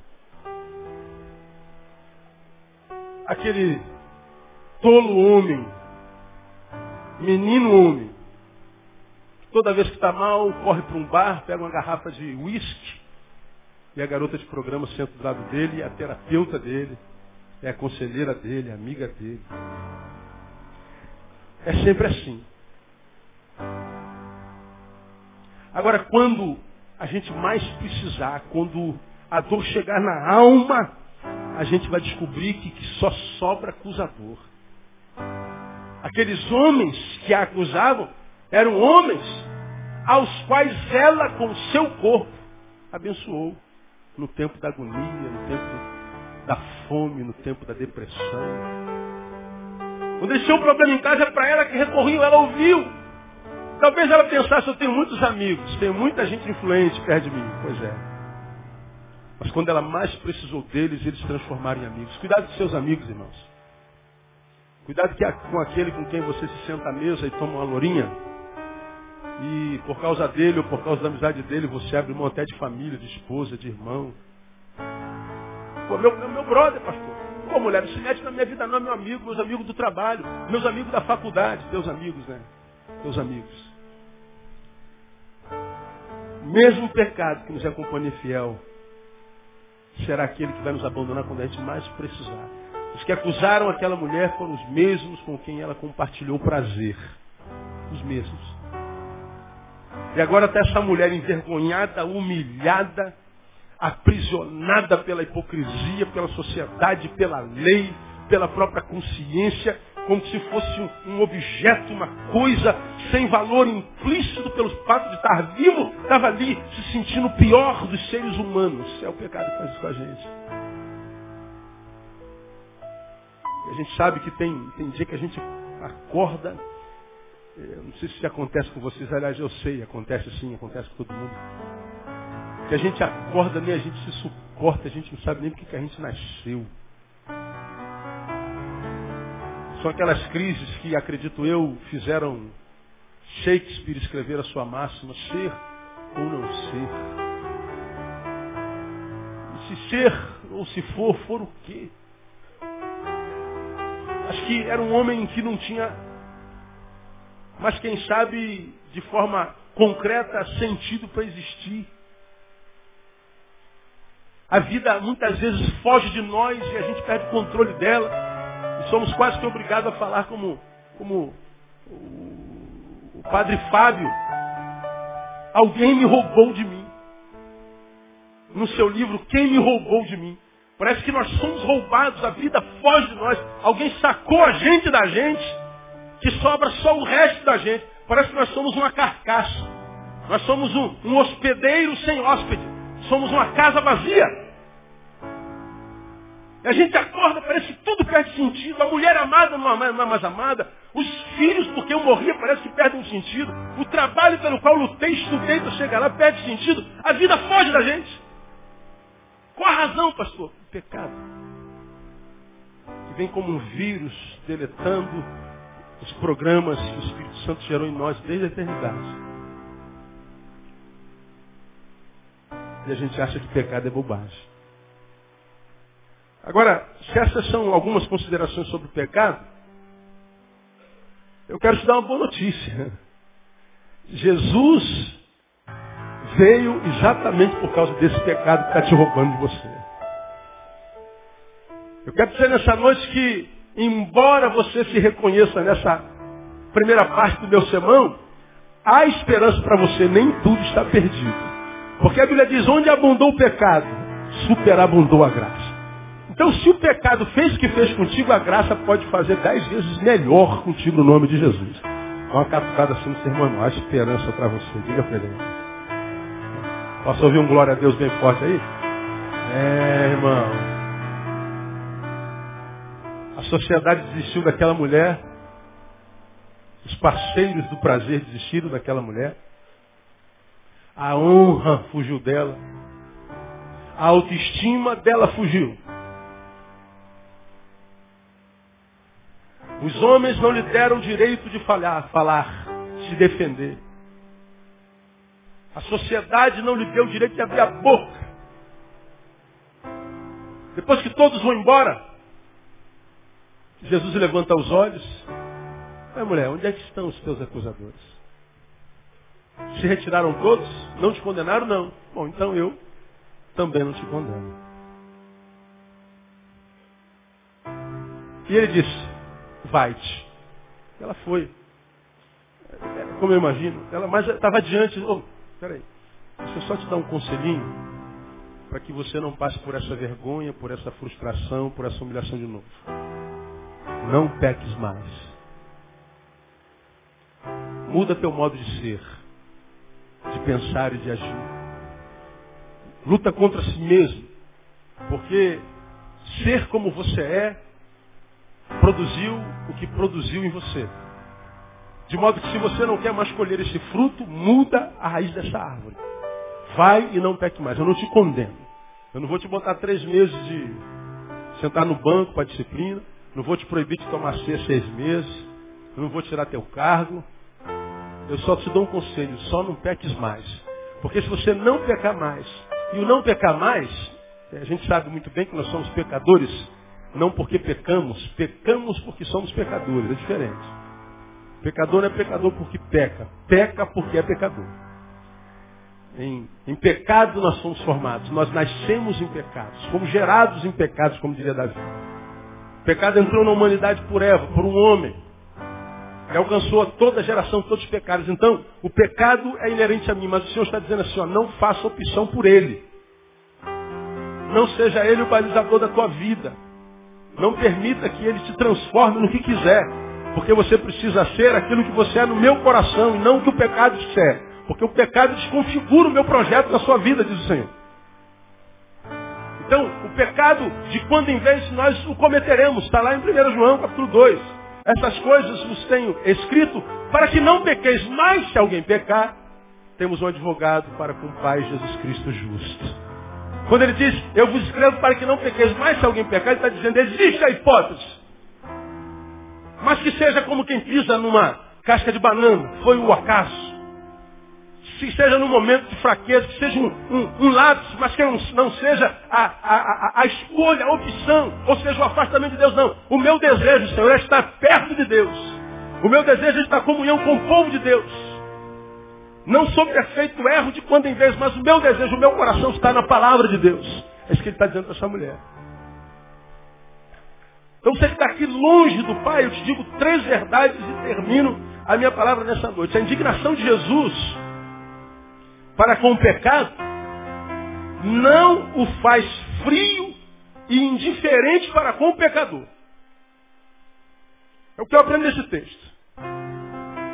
Aquele tolo homem, menino homem, toda vez que está mal, corre para um bar, pega uma garrafa de uísque, e a garota de programa senta do lado dele, e a terapeuta dele, é a conselheira dele, a amiga dele. É sempre assim. Agora, quando a gente mais precisar, quando a dor chegar na alma, a gente vai descobrir que, que só sobra acusador. Aqueles homens que a acusavam eram homens aos quais ela, com seu corpo, abençoou no tempo da agonia, no tempo da fome, no tempo da depressão. Quando eles tinham um problema em casa, era para ela que recorriam, ela ouviu. Talvez ela pensasse, eu tenho muitos amigos, tenho muita gente influente perto de mim. Pois é. Mas quando ela mais precisou deles, eles se transformaram em amigos. Cuidado com seus amigos, irmãos. Cuidado com aquele com quem você se senta à mesa e toma uma lourinha. E por causa dele ou por causa da amizade dele, você abre mão até de família, de esposa, de irmão. Pô, meu, meu, meu brother, pastor. Pô, mulher, não se mete na minha vida não, meu amigo, meus amigos do trabalho, meus amigos da faculdade, teus amigos, né? Teus amigos. Mesmo pecado que nos é companhia fiel, será aquele que vai nos abandonar quando a gente mais precisar. Os que acusaram aquela mulher foram os mesmos com quem ela compartilhou prazer. Os mesmos. E agora está essa mulher envergonhada, humilhada, aprisionada pela hipocrisia, pela sociedade, pela lei, pela própria consciência, como se fosse um, objeto, uma coisa sem valor implícito pelo fato de estar vivo, estava ali se sentindo o pior dos seres humanos. É o pecado que faz isso com a gente. A gente sabe que tem, tem dia que a gente acorda, eu não sei se acontece com vocês, aliás, eu sei, acontece sim, acontece com todo mundo. Que a gente acorda, nem a gente se suporta, a gente não sabe nem porque que a gente nasceu. São aquelas crises que, acredito eu, fizeram Shakespeare escrever a sua máxima, ser ou não ser. E se ser ou se for, for o quê? Acho que era um homem que não tinha, mas quem sabe, de forma concreta, sentido para existir. A vida muitas vezes foge de nós e a gente perde o controle dela. E somos quase que obrigados a falar como, como o padre Fábio. Alguém me roubou de mim. No seu livro, Quem me roubou de mim? Parece que nós somos roubados, a vida foge de nós. Alguém sacou a gente da gente, que sobra só o resto da gente. Parece que nós somos uma carcaça. Nós somos um, um hospedeiro sem hóspede. Somos uma casa vazia. A gente acorda, parece que tudo perde sentido. A mulher amada não é mais amada. Os filhos, porque eu morria, parece que perdem sentido. O trabalho pelo qual lutei, estudei para chegar lá, perde sentido. A vida foge da gente. Qual a razão, pastor? O pecado. Que vem como um vírus deletando os programas que o Espírito Santo gerou em nós desde a eternidade. E a gente acha que pecado é bobagem. Agora, se essas são algumas considerações sobre o pecado, eu quero te dar uma boa notícia. Jesus veio exatamente por causa desse pecado que está te roubando de você. Eu quero dizer nessa noite que, embora você se reconheça nessa primeira parte do meu sermão, há esperança para você, nem tudo está perdido. Porque a Bíblia diz, onde abundou o pecado, superabundou a graça. Então, se o pecado fez o que fez contigo, a graça pode fazer dez vezes melhor contigo no nome de Jesus. Uma catucada assim no seu irmão, há esperança para você. Diga para ele. Posso ouvir um glória a Deus bem forte aí? É, irmão. A sociedade desistiu daquela mulher. Os parceiros do prazer desistiram daquela mulher. A honra fugiu dela. A autoestima dela fugiu. Os homens não lhe deram o direito de falhar, falar, se defender. A sociedade não lhe deu o direito de abrir a boca. Depois que todos vão embora, Jesus levanta os olhos. Ai mulher, onde é que estão os teus acusadores? Se retiraram todos? Não te condenaram? Não. Bom, então eu também não te condeno. E ele disse, vai-te. Ela foi. Como eu imagino. Ela mais estava adiante. Oh, peraí. Deixa eu só te dar um conselhinho para que você não passe por essa vergonha, por essa frustração, por essa humilhação de novo. Não peques mais. Muda teu modo de ser, de pensar e de agir. Luta contra si mesmo. Porque ser como você é produziu o que produziu em você. De modo que se você não quer mais colher esse fruto, muda a raiz dessa árvore. Vai e não peque mais. Eu não te condeno. Eu não vou te botar três meses de sentar no banco para disciplina. Não vou te proibir de tomar ceia seis meses. Eu não vou tirar teu cargo. Eu só te dou um conselho, só não peques mais. Porque se você não pecar mais, e o não pecar mais, a gente sabe muito bem que nós somos pecadores, não porque pecamos, pecamos porque somos pecadores, é diferente. Pecador não é pecador porque peca, peca porque é pecador. Em, em pecado nós somos formados, nós nascemos em pecados, fomos gerados em pecados, como diria Davi. Pecado entrou na humanidade por Eva, por um homem. Ele alcançou toda a geração, todos os pecados. Então, o pecado é inerente a mim, mas o Senhor está dizendo assim, ó, não faça opção por ele. Não seja ele o balizador da tua vida. Não permita que ele te transforme no que quiser. Porque você precisa ser aquilo que você é no meu coração e não o que o pecado disser. Porque o pecado desconfigura o meu projeto na sua vida, diz o Senhor. Então, o pecado, de quando em vez nós o cometeremos, está lá em 1 João capítulo 2. Essas coisas vos tenho escrito para que não pequeis, mas se alguém pecar, temos um advogado para com o Pai Jesus Cristo justo. Quando ele diz, eu vos escrevo para que não pequeis, mas se alguém pecar, ele está dizendo, existe a hipótese. Mas que seja como quem pisa numa casca de banana, foi o acaso. Se seja num momento de fraqueza, que seja um, um, um lápis, mas que não, não seja a, a, a, a, escolha, a opção, ou seja, o afastamento de Deus, não. O meu desejo, Senhor, é estar perto de Deus. O meu desejo é estar em comunhão com o povo de Deus. Não sou perfeito, erro de quando em vez, mas o meu desejo, o meu coração está na palavra de Deus. É isso que ele está dizendo para essa mulher. Então você que está aqui longe do Pai, eu te digo três verdades e termino a minha palavra nessa noite. A indignação de Jesus para com o pecado não o faz frio e indiferente para com o pecador. É o que eu aprendo nesse texto.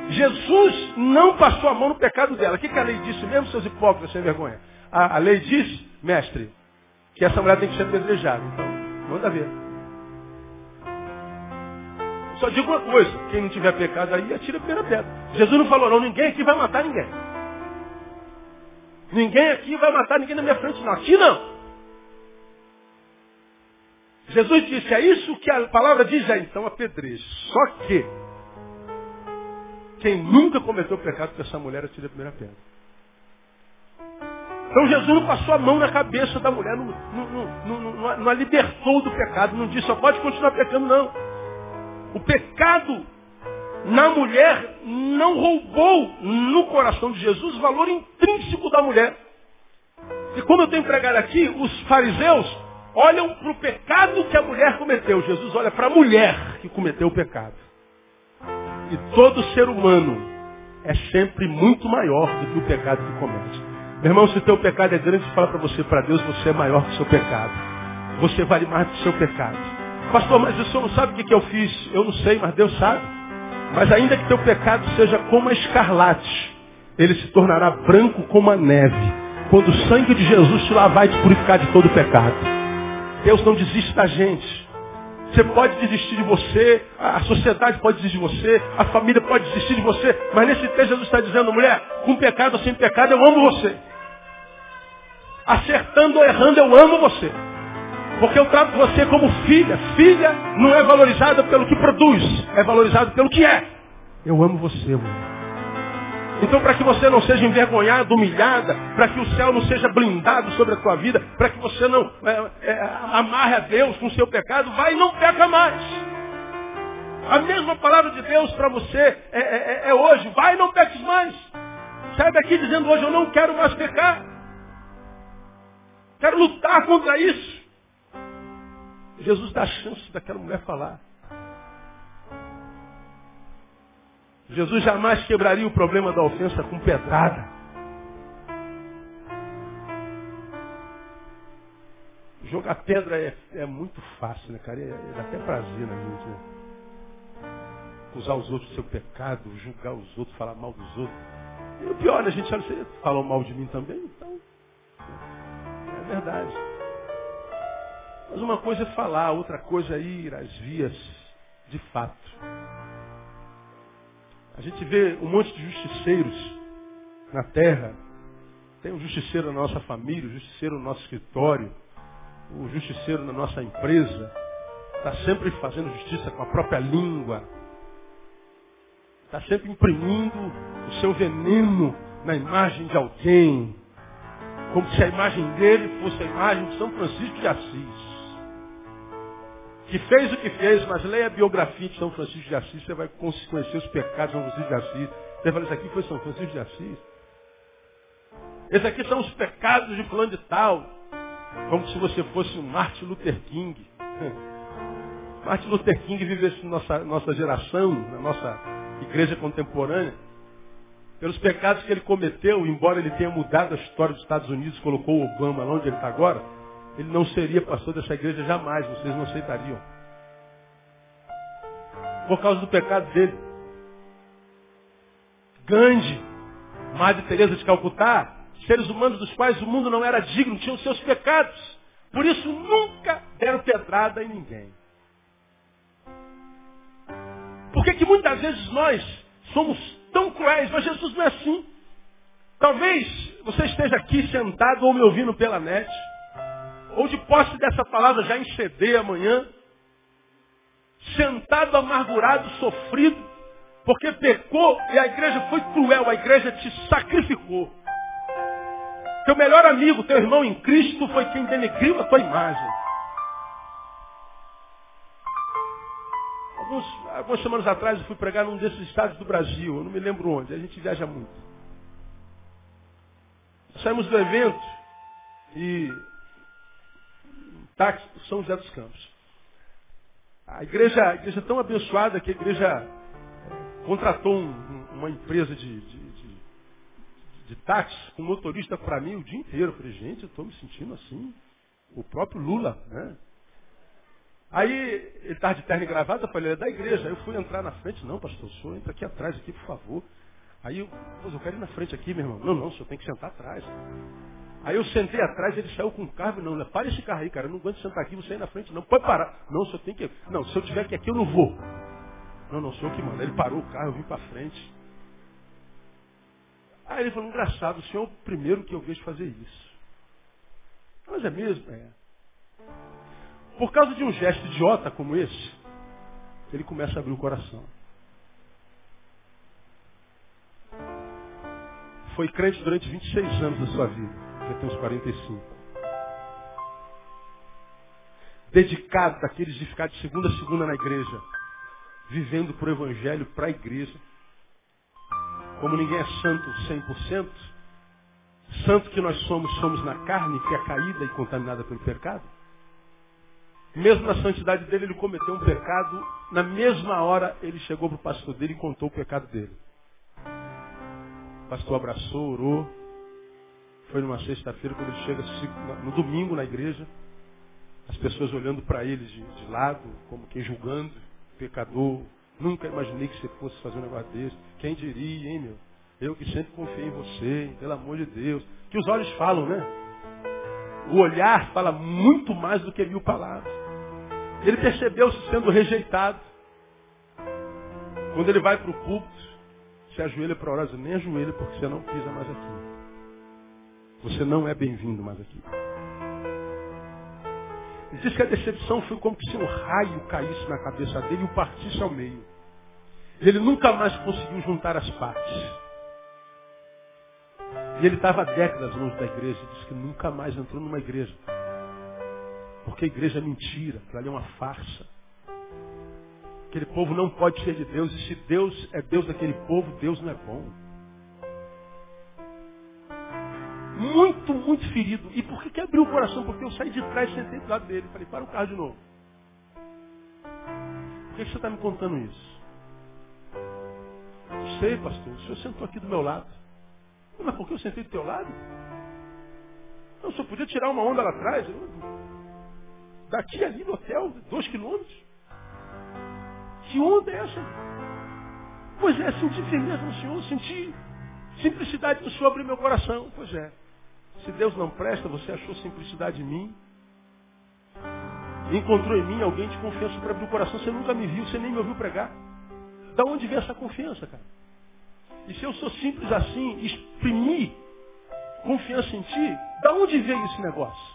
Jesus não passou a mão no pecado dela. O que, que a lei disse mesmo, seus hipócritas sem vergonha? A, a lei diz, mestre, que essa mulher tem que ser apedrejada. Então, manda ver. Só digo uma coisa, quem não tiver pecado aí, atira a primeira pedra. Jesus não falou, não, ninguém aqui vai matar ninguém. Ninguém aqui vai matar ninguém na minha frente, não. Aqui não. Jesus disse, é isso que a palavra diz aí, então apedreje. Só que, quem nunca cometeu pecado com essa mulher, atira a primeira pedra. Então Jesus não passou a mão na cabeça da mulher, não, não, não, não a libertou do pecado, não disse, só pode continuar pecando, não. O pecado na mulher não roubou no coração de Jesus o valor intrínseco da mulher. E como eu tenho pregado aqui, os fariseus olham para o pecado que a mulher cometeu. Jesus olha para a mulher que cometeu o pecado. E todo ser humano é sempre muito maior do que o pecado que comete. Meu irmão, se o teu pecado é grande, fala para você, para Deus, você é maior que o seu pecado. Você vale mais do que o seu pecado. Pastor, mas o senhor não sabe o que, que eu fiz? Eu não sei, mas Deus sabe. Mas ainda que teu pecado seja como a escarlate, ele se tornará branco como a neve. Quando o sangue de Jesus te lavar e te purificar de todo o pecado. Deus não desiste da gente. Você pode desistir de você, a sociedade pode desistir de você, a família pode desistir de você, mas nesse texto Jesus está dizendo, mulher, com pecado ou sem pecado, eu amo você. Acertando ou errando, eu amo você. Porque eu trato você como filha. Filha não é valorizada pelo que produz, é valorizada pelo que é. Eu amo você, mãe. Então, para que você não seja envergonhada, humilhada, para que o céu não seja blindado sobre a tua vida, para que você não é, é, amarre a Deus com o seu pecado, vai e não peca mais. A mesma palavra de Deus para você é, é, é, é hoje, vai e não peques mais. Sai daqui dizendo hoje, eu não quero mais pecar. Quero lutar contra isso. Jesus dá chance daquela mulher falar. Jesus jamais quebraria o problema da ofensa com pedrada. Jogar pedra é, é muito fácil, né, cara? É, é, dá até prazer na gente, né? Acusar os outros do seu pecado, julgar os outros, falar mal dos outros. E o pior, né, a gente sabe, você falou mal de mim também, então. É verdade. Mas uma coisa é falar, outra coisa é ir às vias de fato. A gente vê um monte de justiceiros na terra. Tem um justiceiro na nossa família, um justiceiro no nosso escritório, o justiceiro na nossa empresa está sempre fazendo justiça com a própria língua, está sempre imprimindo o seu veneno na imagem de alguém, como se a imagem dele fosse a imagem de São Francisco de Assis. Que fez o que fez, mas leia a biografia de São Francisco de Assis, você vai conhecer os pecados de São Francisco de Assis. Você fala, isso aqui foi São Francisco de Assis. Esses aqui são os pecados de fulano de tal. Como se você fosse um Martin Luther King. Martin Luther King vivesse na nossa, nossa geração, na nossa igreja contemporânea. Pelos pecados que ele cometeu, embora ele tenha mudado a história dos Estados Unidos, colocou o Obama lá onde ele está agora, ele não seria pastor dessa igreja jamais, vocês não aceitariam. Por causa do pecado dele. Gandhi, Madre Teresa de Calcutá, seres humanos dos quais o mundo não era digno, tinham seus pecados. Por isso nunca deram pedrada em ninguém. Por que, que muitas vezes nós somos tão cruéis, mas Jesus não é assim? Talvez você esteja aqui sentado ou me ouvindo pela net, ou de posse dessa palavra já em CD amanhã, sentado amargurado, sofrido, porque pecou e a igreja foi cruel, a igreja te sacrificou. Teu melhor amigo, teu irmão em Cristo foi quem denegriu a tua imagem. Alguns, algumas semanas atrás eu fui pregar num desses estados do Brasil, eu não me lembro onde, a gente viaja muito. Saímos do evento e táxi São José dos Campos. A igreja, a igreja tão abençoada que a igreja eh, contratou um, uma empresa de, de, de, de táxi com motorista para mim o dia inteiro. Eu falei, gente, eu estou me sentindo assim. O próprio Lula, né? Aí ele estava de terno e gravata, eu falei, ele é da igreja. Aí eu fui entrar na frente, não, pastor, o senhor entra aqui atrás, aqui, por favor. Aí eu, eu quero ir na frente aqui, meu irmão. Não, não, o senhor tem que sentar atrás. Aí eu sentei atrás, ele saiu com o carro, não, né? para esse carro aí, cara, eu não aguento sentar aqui, você aí na frente, não, pode parar. Não, o senhor tem que. Não, se eu tiver que aqui, eu não vou. Não, não, o senhor que manda. Ele parou o carro, eu vim para frente. Aí ele falou, engraçado, o senhor é o primeiro que eu vejo fazer isso. Mas é mesmo? É. Por causa de um gesto idiota como esse, ele começa a abrir o coração. Foi crente durante 26 anos da sua vida já tem uns 45. Dedicado daqueles de ficar de segunda a segunda na igreja, vivendo para o Evangelho, para a igreja. Como ninguém é santo 100%, santo que nós somos, somos na carne, que é caída e contaminada pelo pecado. Mesmo na santidade dele, ele cometeu um pecado. Na mesma hora, ele chegou para o pastor dele e contou o pecado dele. O pastor abraçou, orou, foi numa sexta-feira, quando ele chega no domingo na igreja, as pessoas olhando para ele de, de, lado, como quem julgando, pecador. Nunca imaginei que você fosse fazer um negócio desse. Quem diria, hein, meu? Eu que sempre confiei em você, pelo amor de Deus. Que os olhos falam, né? O olhar fala muito mais do que mil palavras. Ele percebeu-se sendo rejeitado. Quando ele vai para o púlpito, se ajoelha para orar, nem ajoelha porque você não pisa mais aqui. Você não é bem-vindo mais aqui. Ele diz que a decepção foi como se um raio caísse na cabeça dele e o partisse ao meio. Ele nunca mais conseguiu juntar as partes. E ele estava décadas longe da igreja. Diz que nunca mais entrou numa igreja. Porque a igreja é mentira, aquilo ali é uma farsa. Aquele povo não pode ser de Deus. E se Deus é Deus daquele povo, Deus não é bom. Muito, muito ferido. E por que, que abriu o coração? Porque eu saí de trás e sentei do lado dele. Falei, para o carro de novo. Por que, que você está me contando isso? Não sei, pastor. O senhor sentou aqui do meu lado. Mas por que eu sentei do teu lado? Não, o senhor podia tirar uma onda lá atrás. Daqui ali no hotel, dois quilômetros. Que onda é essa? Pois é, senti firmeza no Senhor, senti simplicidade do Senhor abrir meu coração. Pois é. Se Deus não presta, você achou simplicidade em mim. Encontrou em mim alguém de confiança para abrir o coração. Você nunca me viu, você nem me ouviu pregar. Da onde vem essa confiança, cara? E se eu sou simples assim, exprimir confiança em ti, da onde veio esse negócio?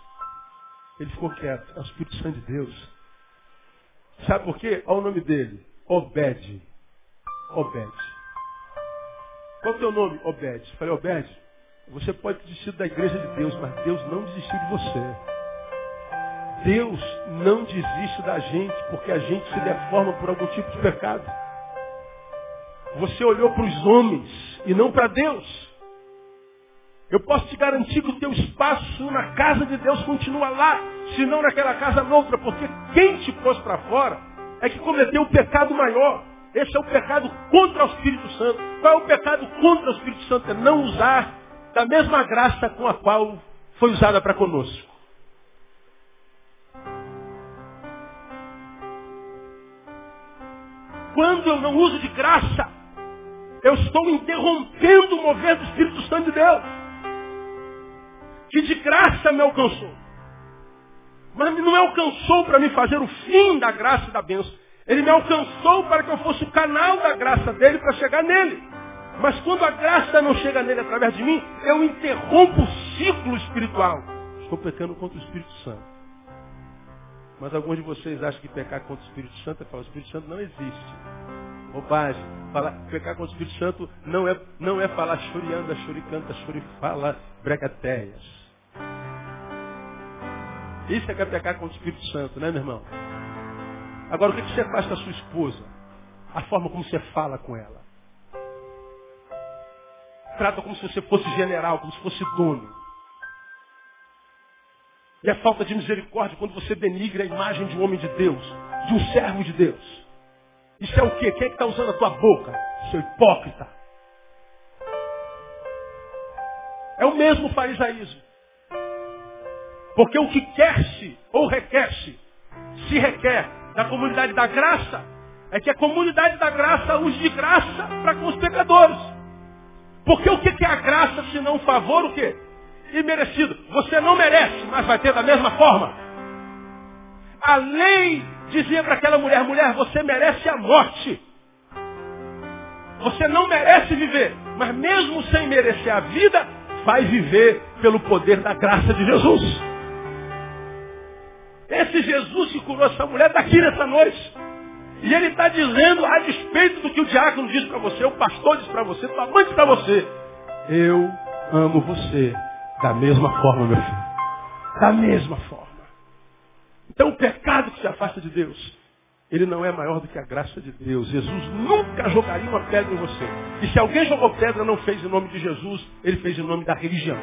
Ele ficou quieto. É o Espírito Santo de Deus. Sabe por quê? Olha o nome dele. Obed. Obed. Qual é o teu nome? Obed. Falei, Obed, você pode desistir da igreja de Deus, mas Deus não desistiu de você. Deus não desiste da gente porque a gente se deforma por algum tipo de pecado. Você olhou para os homens e não para Deus. Eu posso te garantir que o teu espaço na casa de Deus continua lá, se não naquela casa noutra, porque quem te pôs para fora é que cometeu o pecado maior. Esse é o pecado contra o Espírito Santo. Qual é o pecado contra o Espírito Santo? É não usar da mesma graça com a qual foi usada para conosco. Quando eu não uso de graça, eu estou interrompendo o mover do Espírito Santo de Deus. Que de graça me alcançou. Mas não me alcançou para me fazer o fim da graça e da bênção. Ele me alcançou para que eu fosse o canal da graça dele para chegar nele. Mas quando a graça não chega nele através de mim, eu interrompo o ciclo espiritual. Estou pecando contra o Espírito Santo. Mas alguns de vocês acham que pecar contra o Espírito Santo é falar, o Espírito Santo não existe. Bobagem. Falar, pecar contra o Espírito Santo não é, não é falar chorianda, choricanta, chorifala, bregateias. Isso é que é pecar contra o Espírito Santo, né, meu irmão? Agora, o que você faz com a sua esposa? A forma como você fala com ela. Trata como se você fosse general, como se fosse dono. E a falta de misericórdia quando você denigra a imagem de um homem de Deus, de um servo de Deus. Isso é o quê? Quem é que está usando a tua boca? Seu hipócrita. É o mesmo farisaísmo. Porque o que quer-se ou requer-se, se requer da comunidade da graça, é que a comunidade da graça use de graça para com os pecadores. Porque o que é a graça se não favor o quê? Imerecido. Você não merece, mas vai ter da mesma forma. A lei dizia para aquela mulher, mulher, você merece a morte. Você não merece viver, mas mesmo sem merecer a vida, vai viver pelo poder da graça de Jesus. Esse Jesus que curou essa mulher está aqui nessa noite. E ele está dizendo, a despeito do que o diácono diz para você, o pastor diz para você, tua mãe diz para você, eu amo você da mesma forma, meu filho. Da mesma forma. Então o pecado que se afasta de Deus, ele não é maior do que a graça de Deus. Jesus nunca jogaria uma pedra em você. E se alguém jogou pedra não fez em nome de Jesus, ele fez em nome da religião.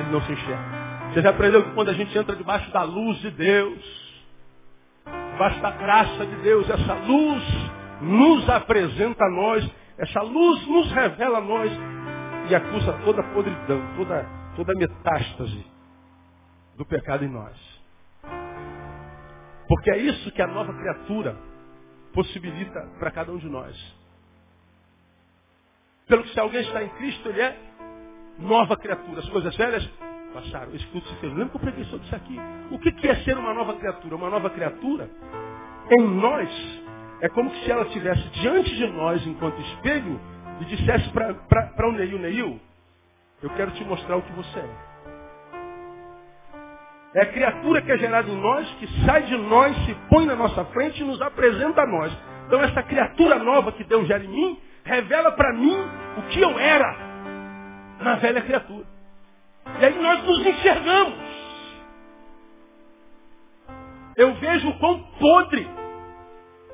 Ele não se enxerga. Você já aprendeu que quando a gente entra debaixo da luz de Deus, debaixo da graça de Deus, essa luz nos apresenta a nós, essa luz nos revela a nós e acusa toda a podridão, toda, toda a metástase do pecado em nós. Porque é isso que a nova criatura possibilita para cada um de nós. Pelo que se alguém está em Cristo, ele é nova criatura. As coisas velhas passaram. Esse culto se fez. Lembra que eu preguei sobre isso aqui? O que é ser uma nova criatura? Uma nova criatura, em nós, é como se ela estivesse diante de nós enquanto espelho e dissesse para o Neil, Neil, eu quero te mostrar o que você é. É a criatura que é gerada em nós, que sai de nós, se põe na nossa frente e nos apresenta a nós. Então essa criatura nova que Deus gera em mim, revela para mim o que eu era na velha criatura. E aí nós nos enxergamos. Eu vejo o quão podre,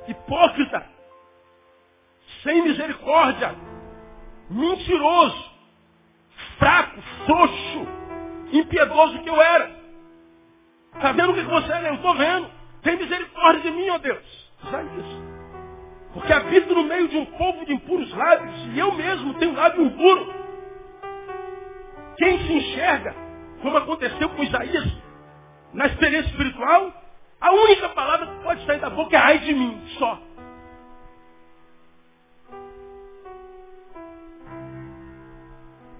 hipócrita, sem misericórdia, mentiroso, fraco, frouxo, impiedoso que eu era. Está vendo o que você é? Eu estou vendo. Tem misericórdia de mim, ó Deus. Já isso. Porque habito no meio de um povo de impuros lábios e eu mesmo tenho lábio impuro. Quem se enxerga, como aconteceu com Isaías, na experiência espiritual, a única palavra que pode sair da boca é ai de mim, só.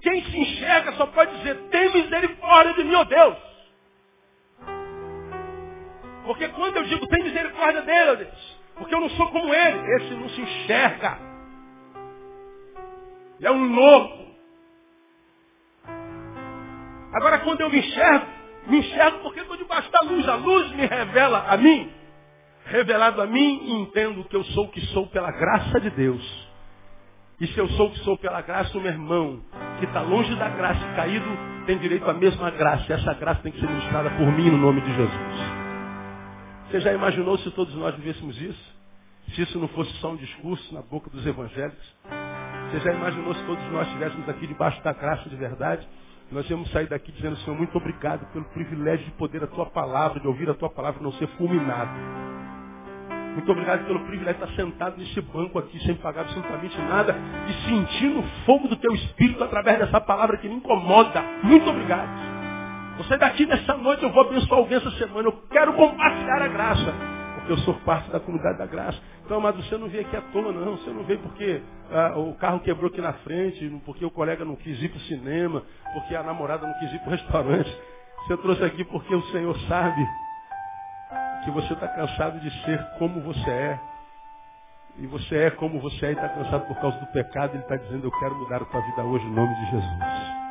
Quem se enxerga só pode dizer, tem misericórdia de mim, ó Deus. Porque quando eu digo, tem misericórdia dele, ó Deus, porque eu não sou como ele, esse não se enxerga. é um louco. Agora, quando eu me enxergo, Me enxergo porque estou debaixo da luz. A luz me revela a mim. Revelado a mim, entendo que eu sou o que sou pela graça de Deus. E se eu sou o que sou pela graça, o meu irmão, que está longe da graça caído, tem direito à mesma graça. E essa graça tem que ser ministrada por mim no nome de Jesus. Você já imaginou se todos nós vivêssemos isso? Se isso não fosse só um discurso na boca dos evangélicos? Você já imaginou se todos nós estivéssemos aqui debaixo da graça de verdade? Nós íamos sair daqui dizendo, Senhor, muito obrigado pelo privilégio de poder a tua palavra, de ouvir a tua palavra não ser fulminado. Muito obrigado pelo privilégio de estar sentado nesse banco aqui sem pagar absolutamente nada e sentindo o fogo do teu espírito através dessa palavra que me incomoda. Muito obrigado. Você daqui nessa noite, eu vou abençoar alguém essa semana. Eu quero compartilhar a graça. Eu sou parte da comunidade da graça. Então, amado, você não veio aqui à toa, não. Você não veio porque ah, o carro quebrou aqui na frente, porque o colega não quis ir para o cinema, porque a namorada não quis ir para o restaurante. Você trouxe aqui porque o Senhor sabe que você está cansado de ser como você é. E você é como você é e está cansado por causa do pecado. Ele está dizendo, eu quero mudar a tua vida hoje em nome de Jesus.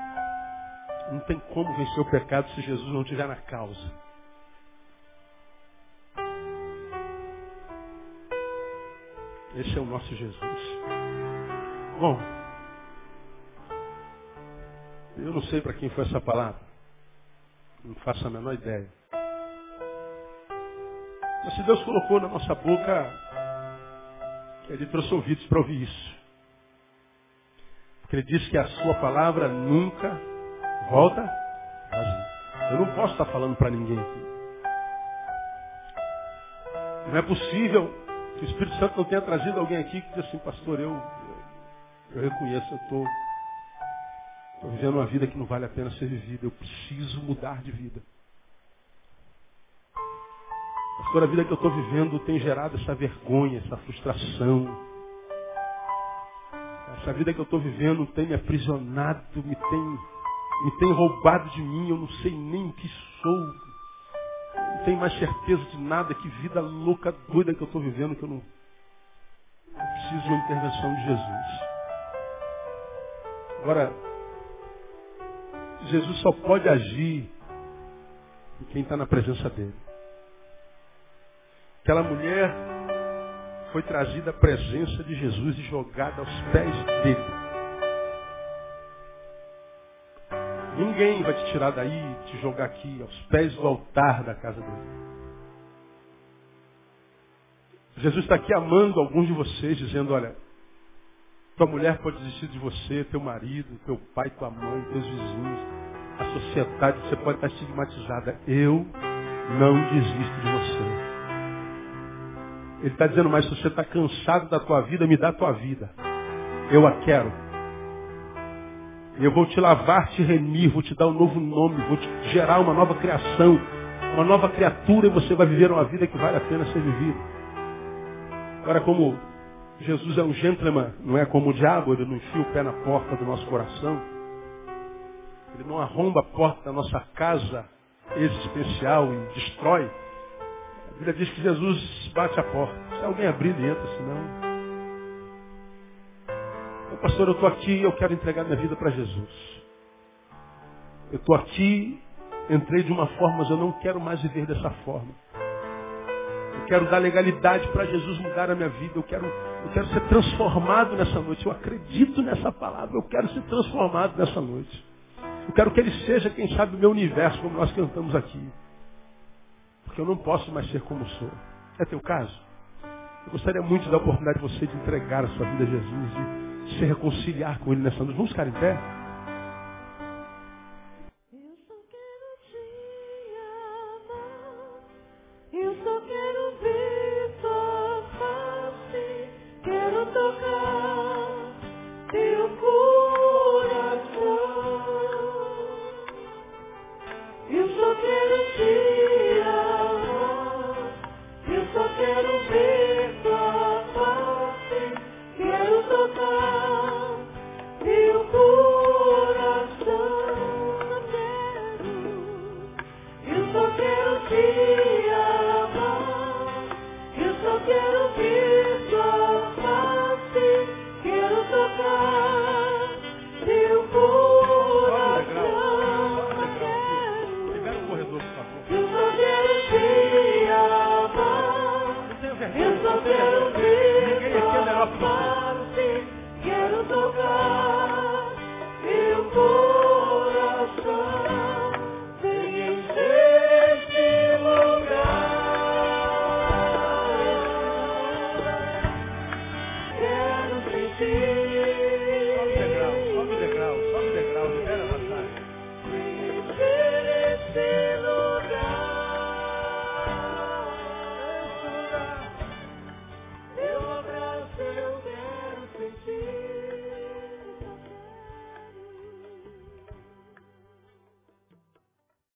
Não tem como vencer o pecado se Jesus não estiver na causa. Esse é o nosso Jesus. Bom, eu não sei para quem foi essa palavra. Não faço a menor ideia. Mas se Deus colocou na nossa boca, Ele trouxe ouvidos para ouvir isso. Porque Ele disse que a sua palavra nunca volta vazia. Eu não posso estar falando para ninguém aqui. Não é possível que o Espírito Santo não tenha trazido alguém aqui que diz assim, pastor, eu, eu, reconheço, eu estou vivendo uma vida que não vale a pena ser vivida. Eu preciso mudar de vida. Pastor, a vida que eu estou vivendo tem gerado essa vergonha, essa frustração. Essa vida que eu estou vivendo tem me aprisionado, me tem, me tem roubado de mim, eu não sei nem o que sou. Tenho mais certeza de nada, que vida louca, doida que eu estou vivendo, que eu não eu preciso de uma intervenção de Jesus. Agora, Jesus só pode agir em quem está na presença dele. Aquela mulher foi trazida à presença de Jesus e jogada aos pés dele. Ninguém vai te tirar daí te jogar aqui, aos pés do altar da casa dele. Jesus está aqui amando alguns de vocês, dizendo, olha, tua mulher pode desistir de você, teu marido, teu pai, tua mãe, teus vizinhos, a sociedade, você pode estar estigmatizada. Eu não desisto de você. Ele está dizendo, mas se você está cansado da tua vida, me dá a tua vida. Eu a quero. Eu vou te lavar, te remir, vou te dar um novo nome, vou te gerar uma nova criação, uma nova criatura e você vai viver uma vida que vale a pena ser vivida. Agora, como Jesus é um gentleman, não é como o diabo, ele não enfia o pé na porta do nosso coração, ele não arromba a porta da nossa casa existencial e destrói. A Bíblia diz que Jesus bate a porta. Se alguém abrir, ele entra, senão. Pastor, eu estou aqui e eu quero entregar minha vida para Jesus. Eu estou aqui, entrei de uma forma, mas eu não quero mais viver dessa forma. Eu quero dar legalidade para Jesus mudar a minha vida. Eu quero, eu quero ser transformado nessa noite. Eu acredito nessa palavra. Eu quero ser transformado nessa noite. Eu quero que Ele seja, quem sabe, o meu universo, como nós cantamos aqui. Porque eu não posso mais ser como sou. É teu caso? Eu gostaria muito de dar a oportunidade de você de entregar a sua vida a Jesus, se reconciliar com Ele nessa noite. Vamos ficar em pé?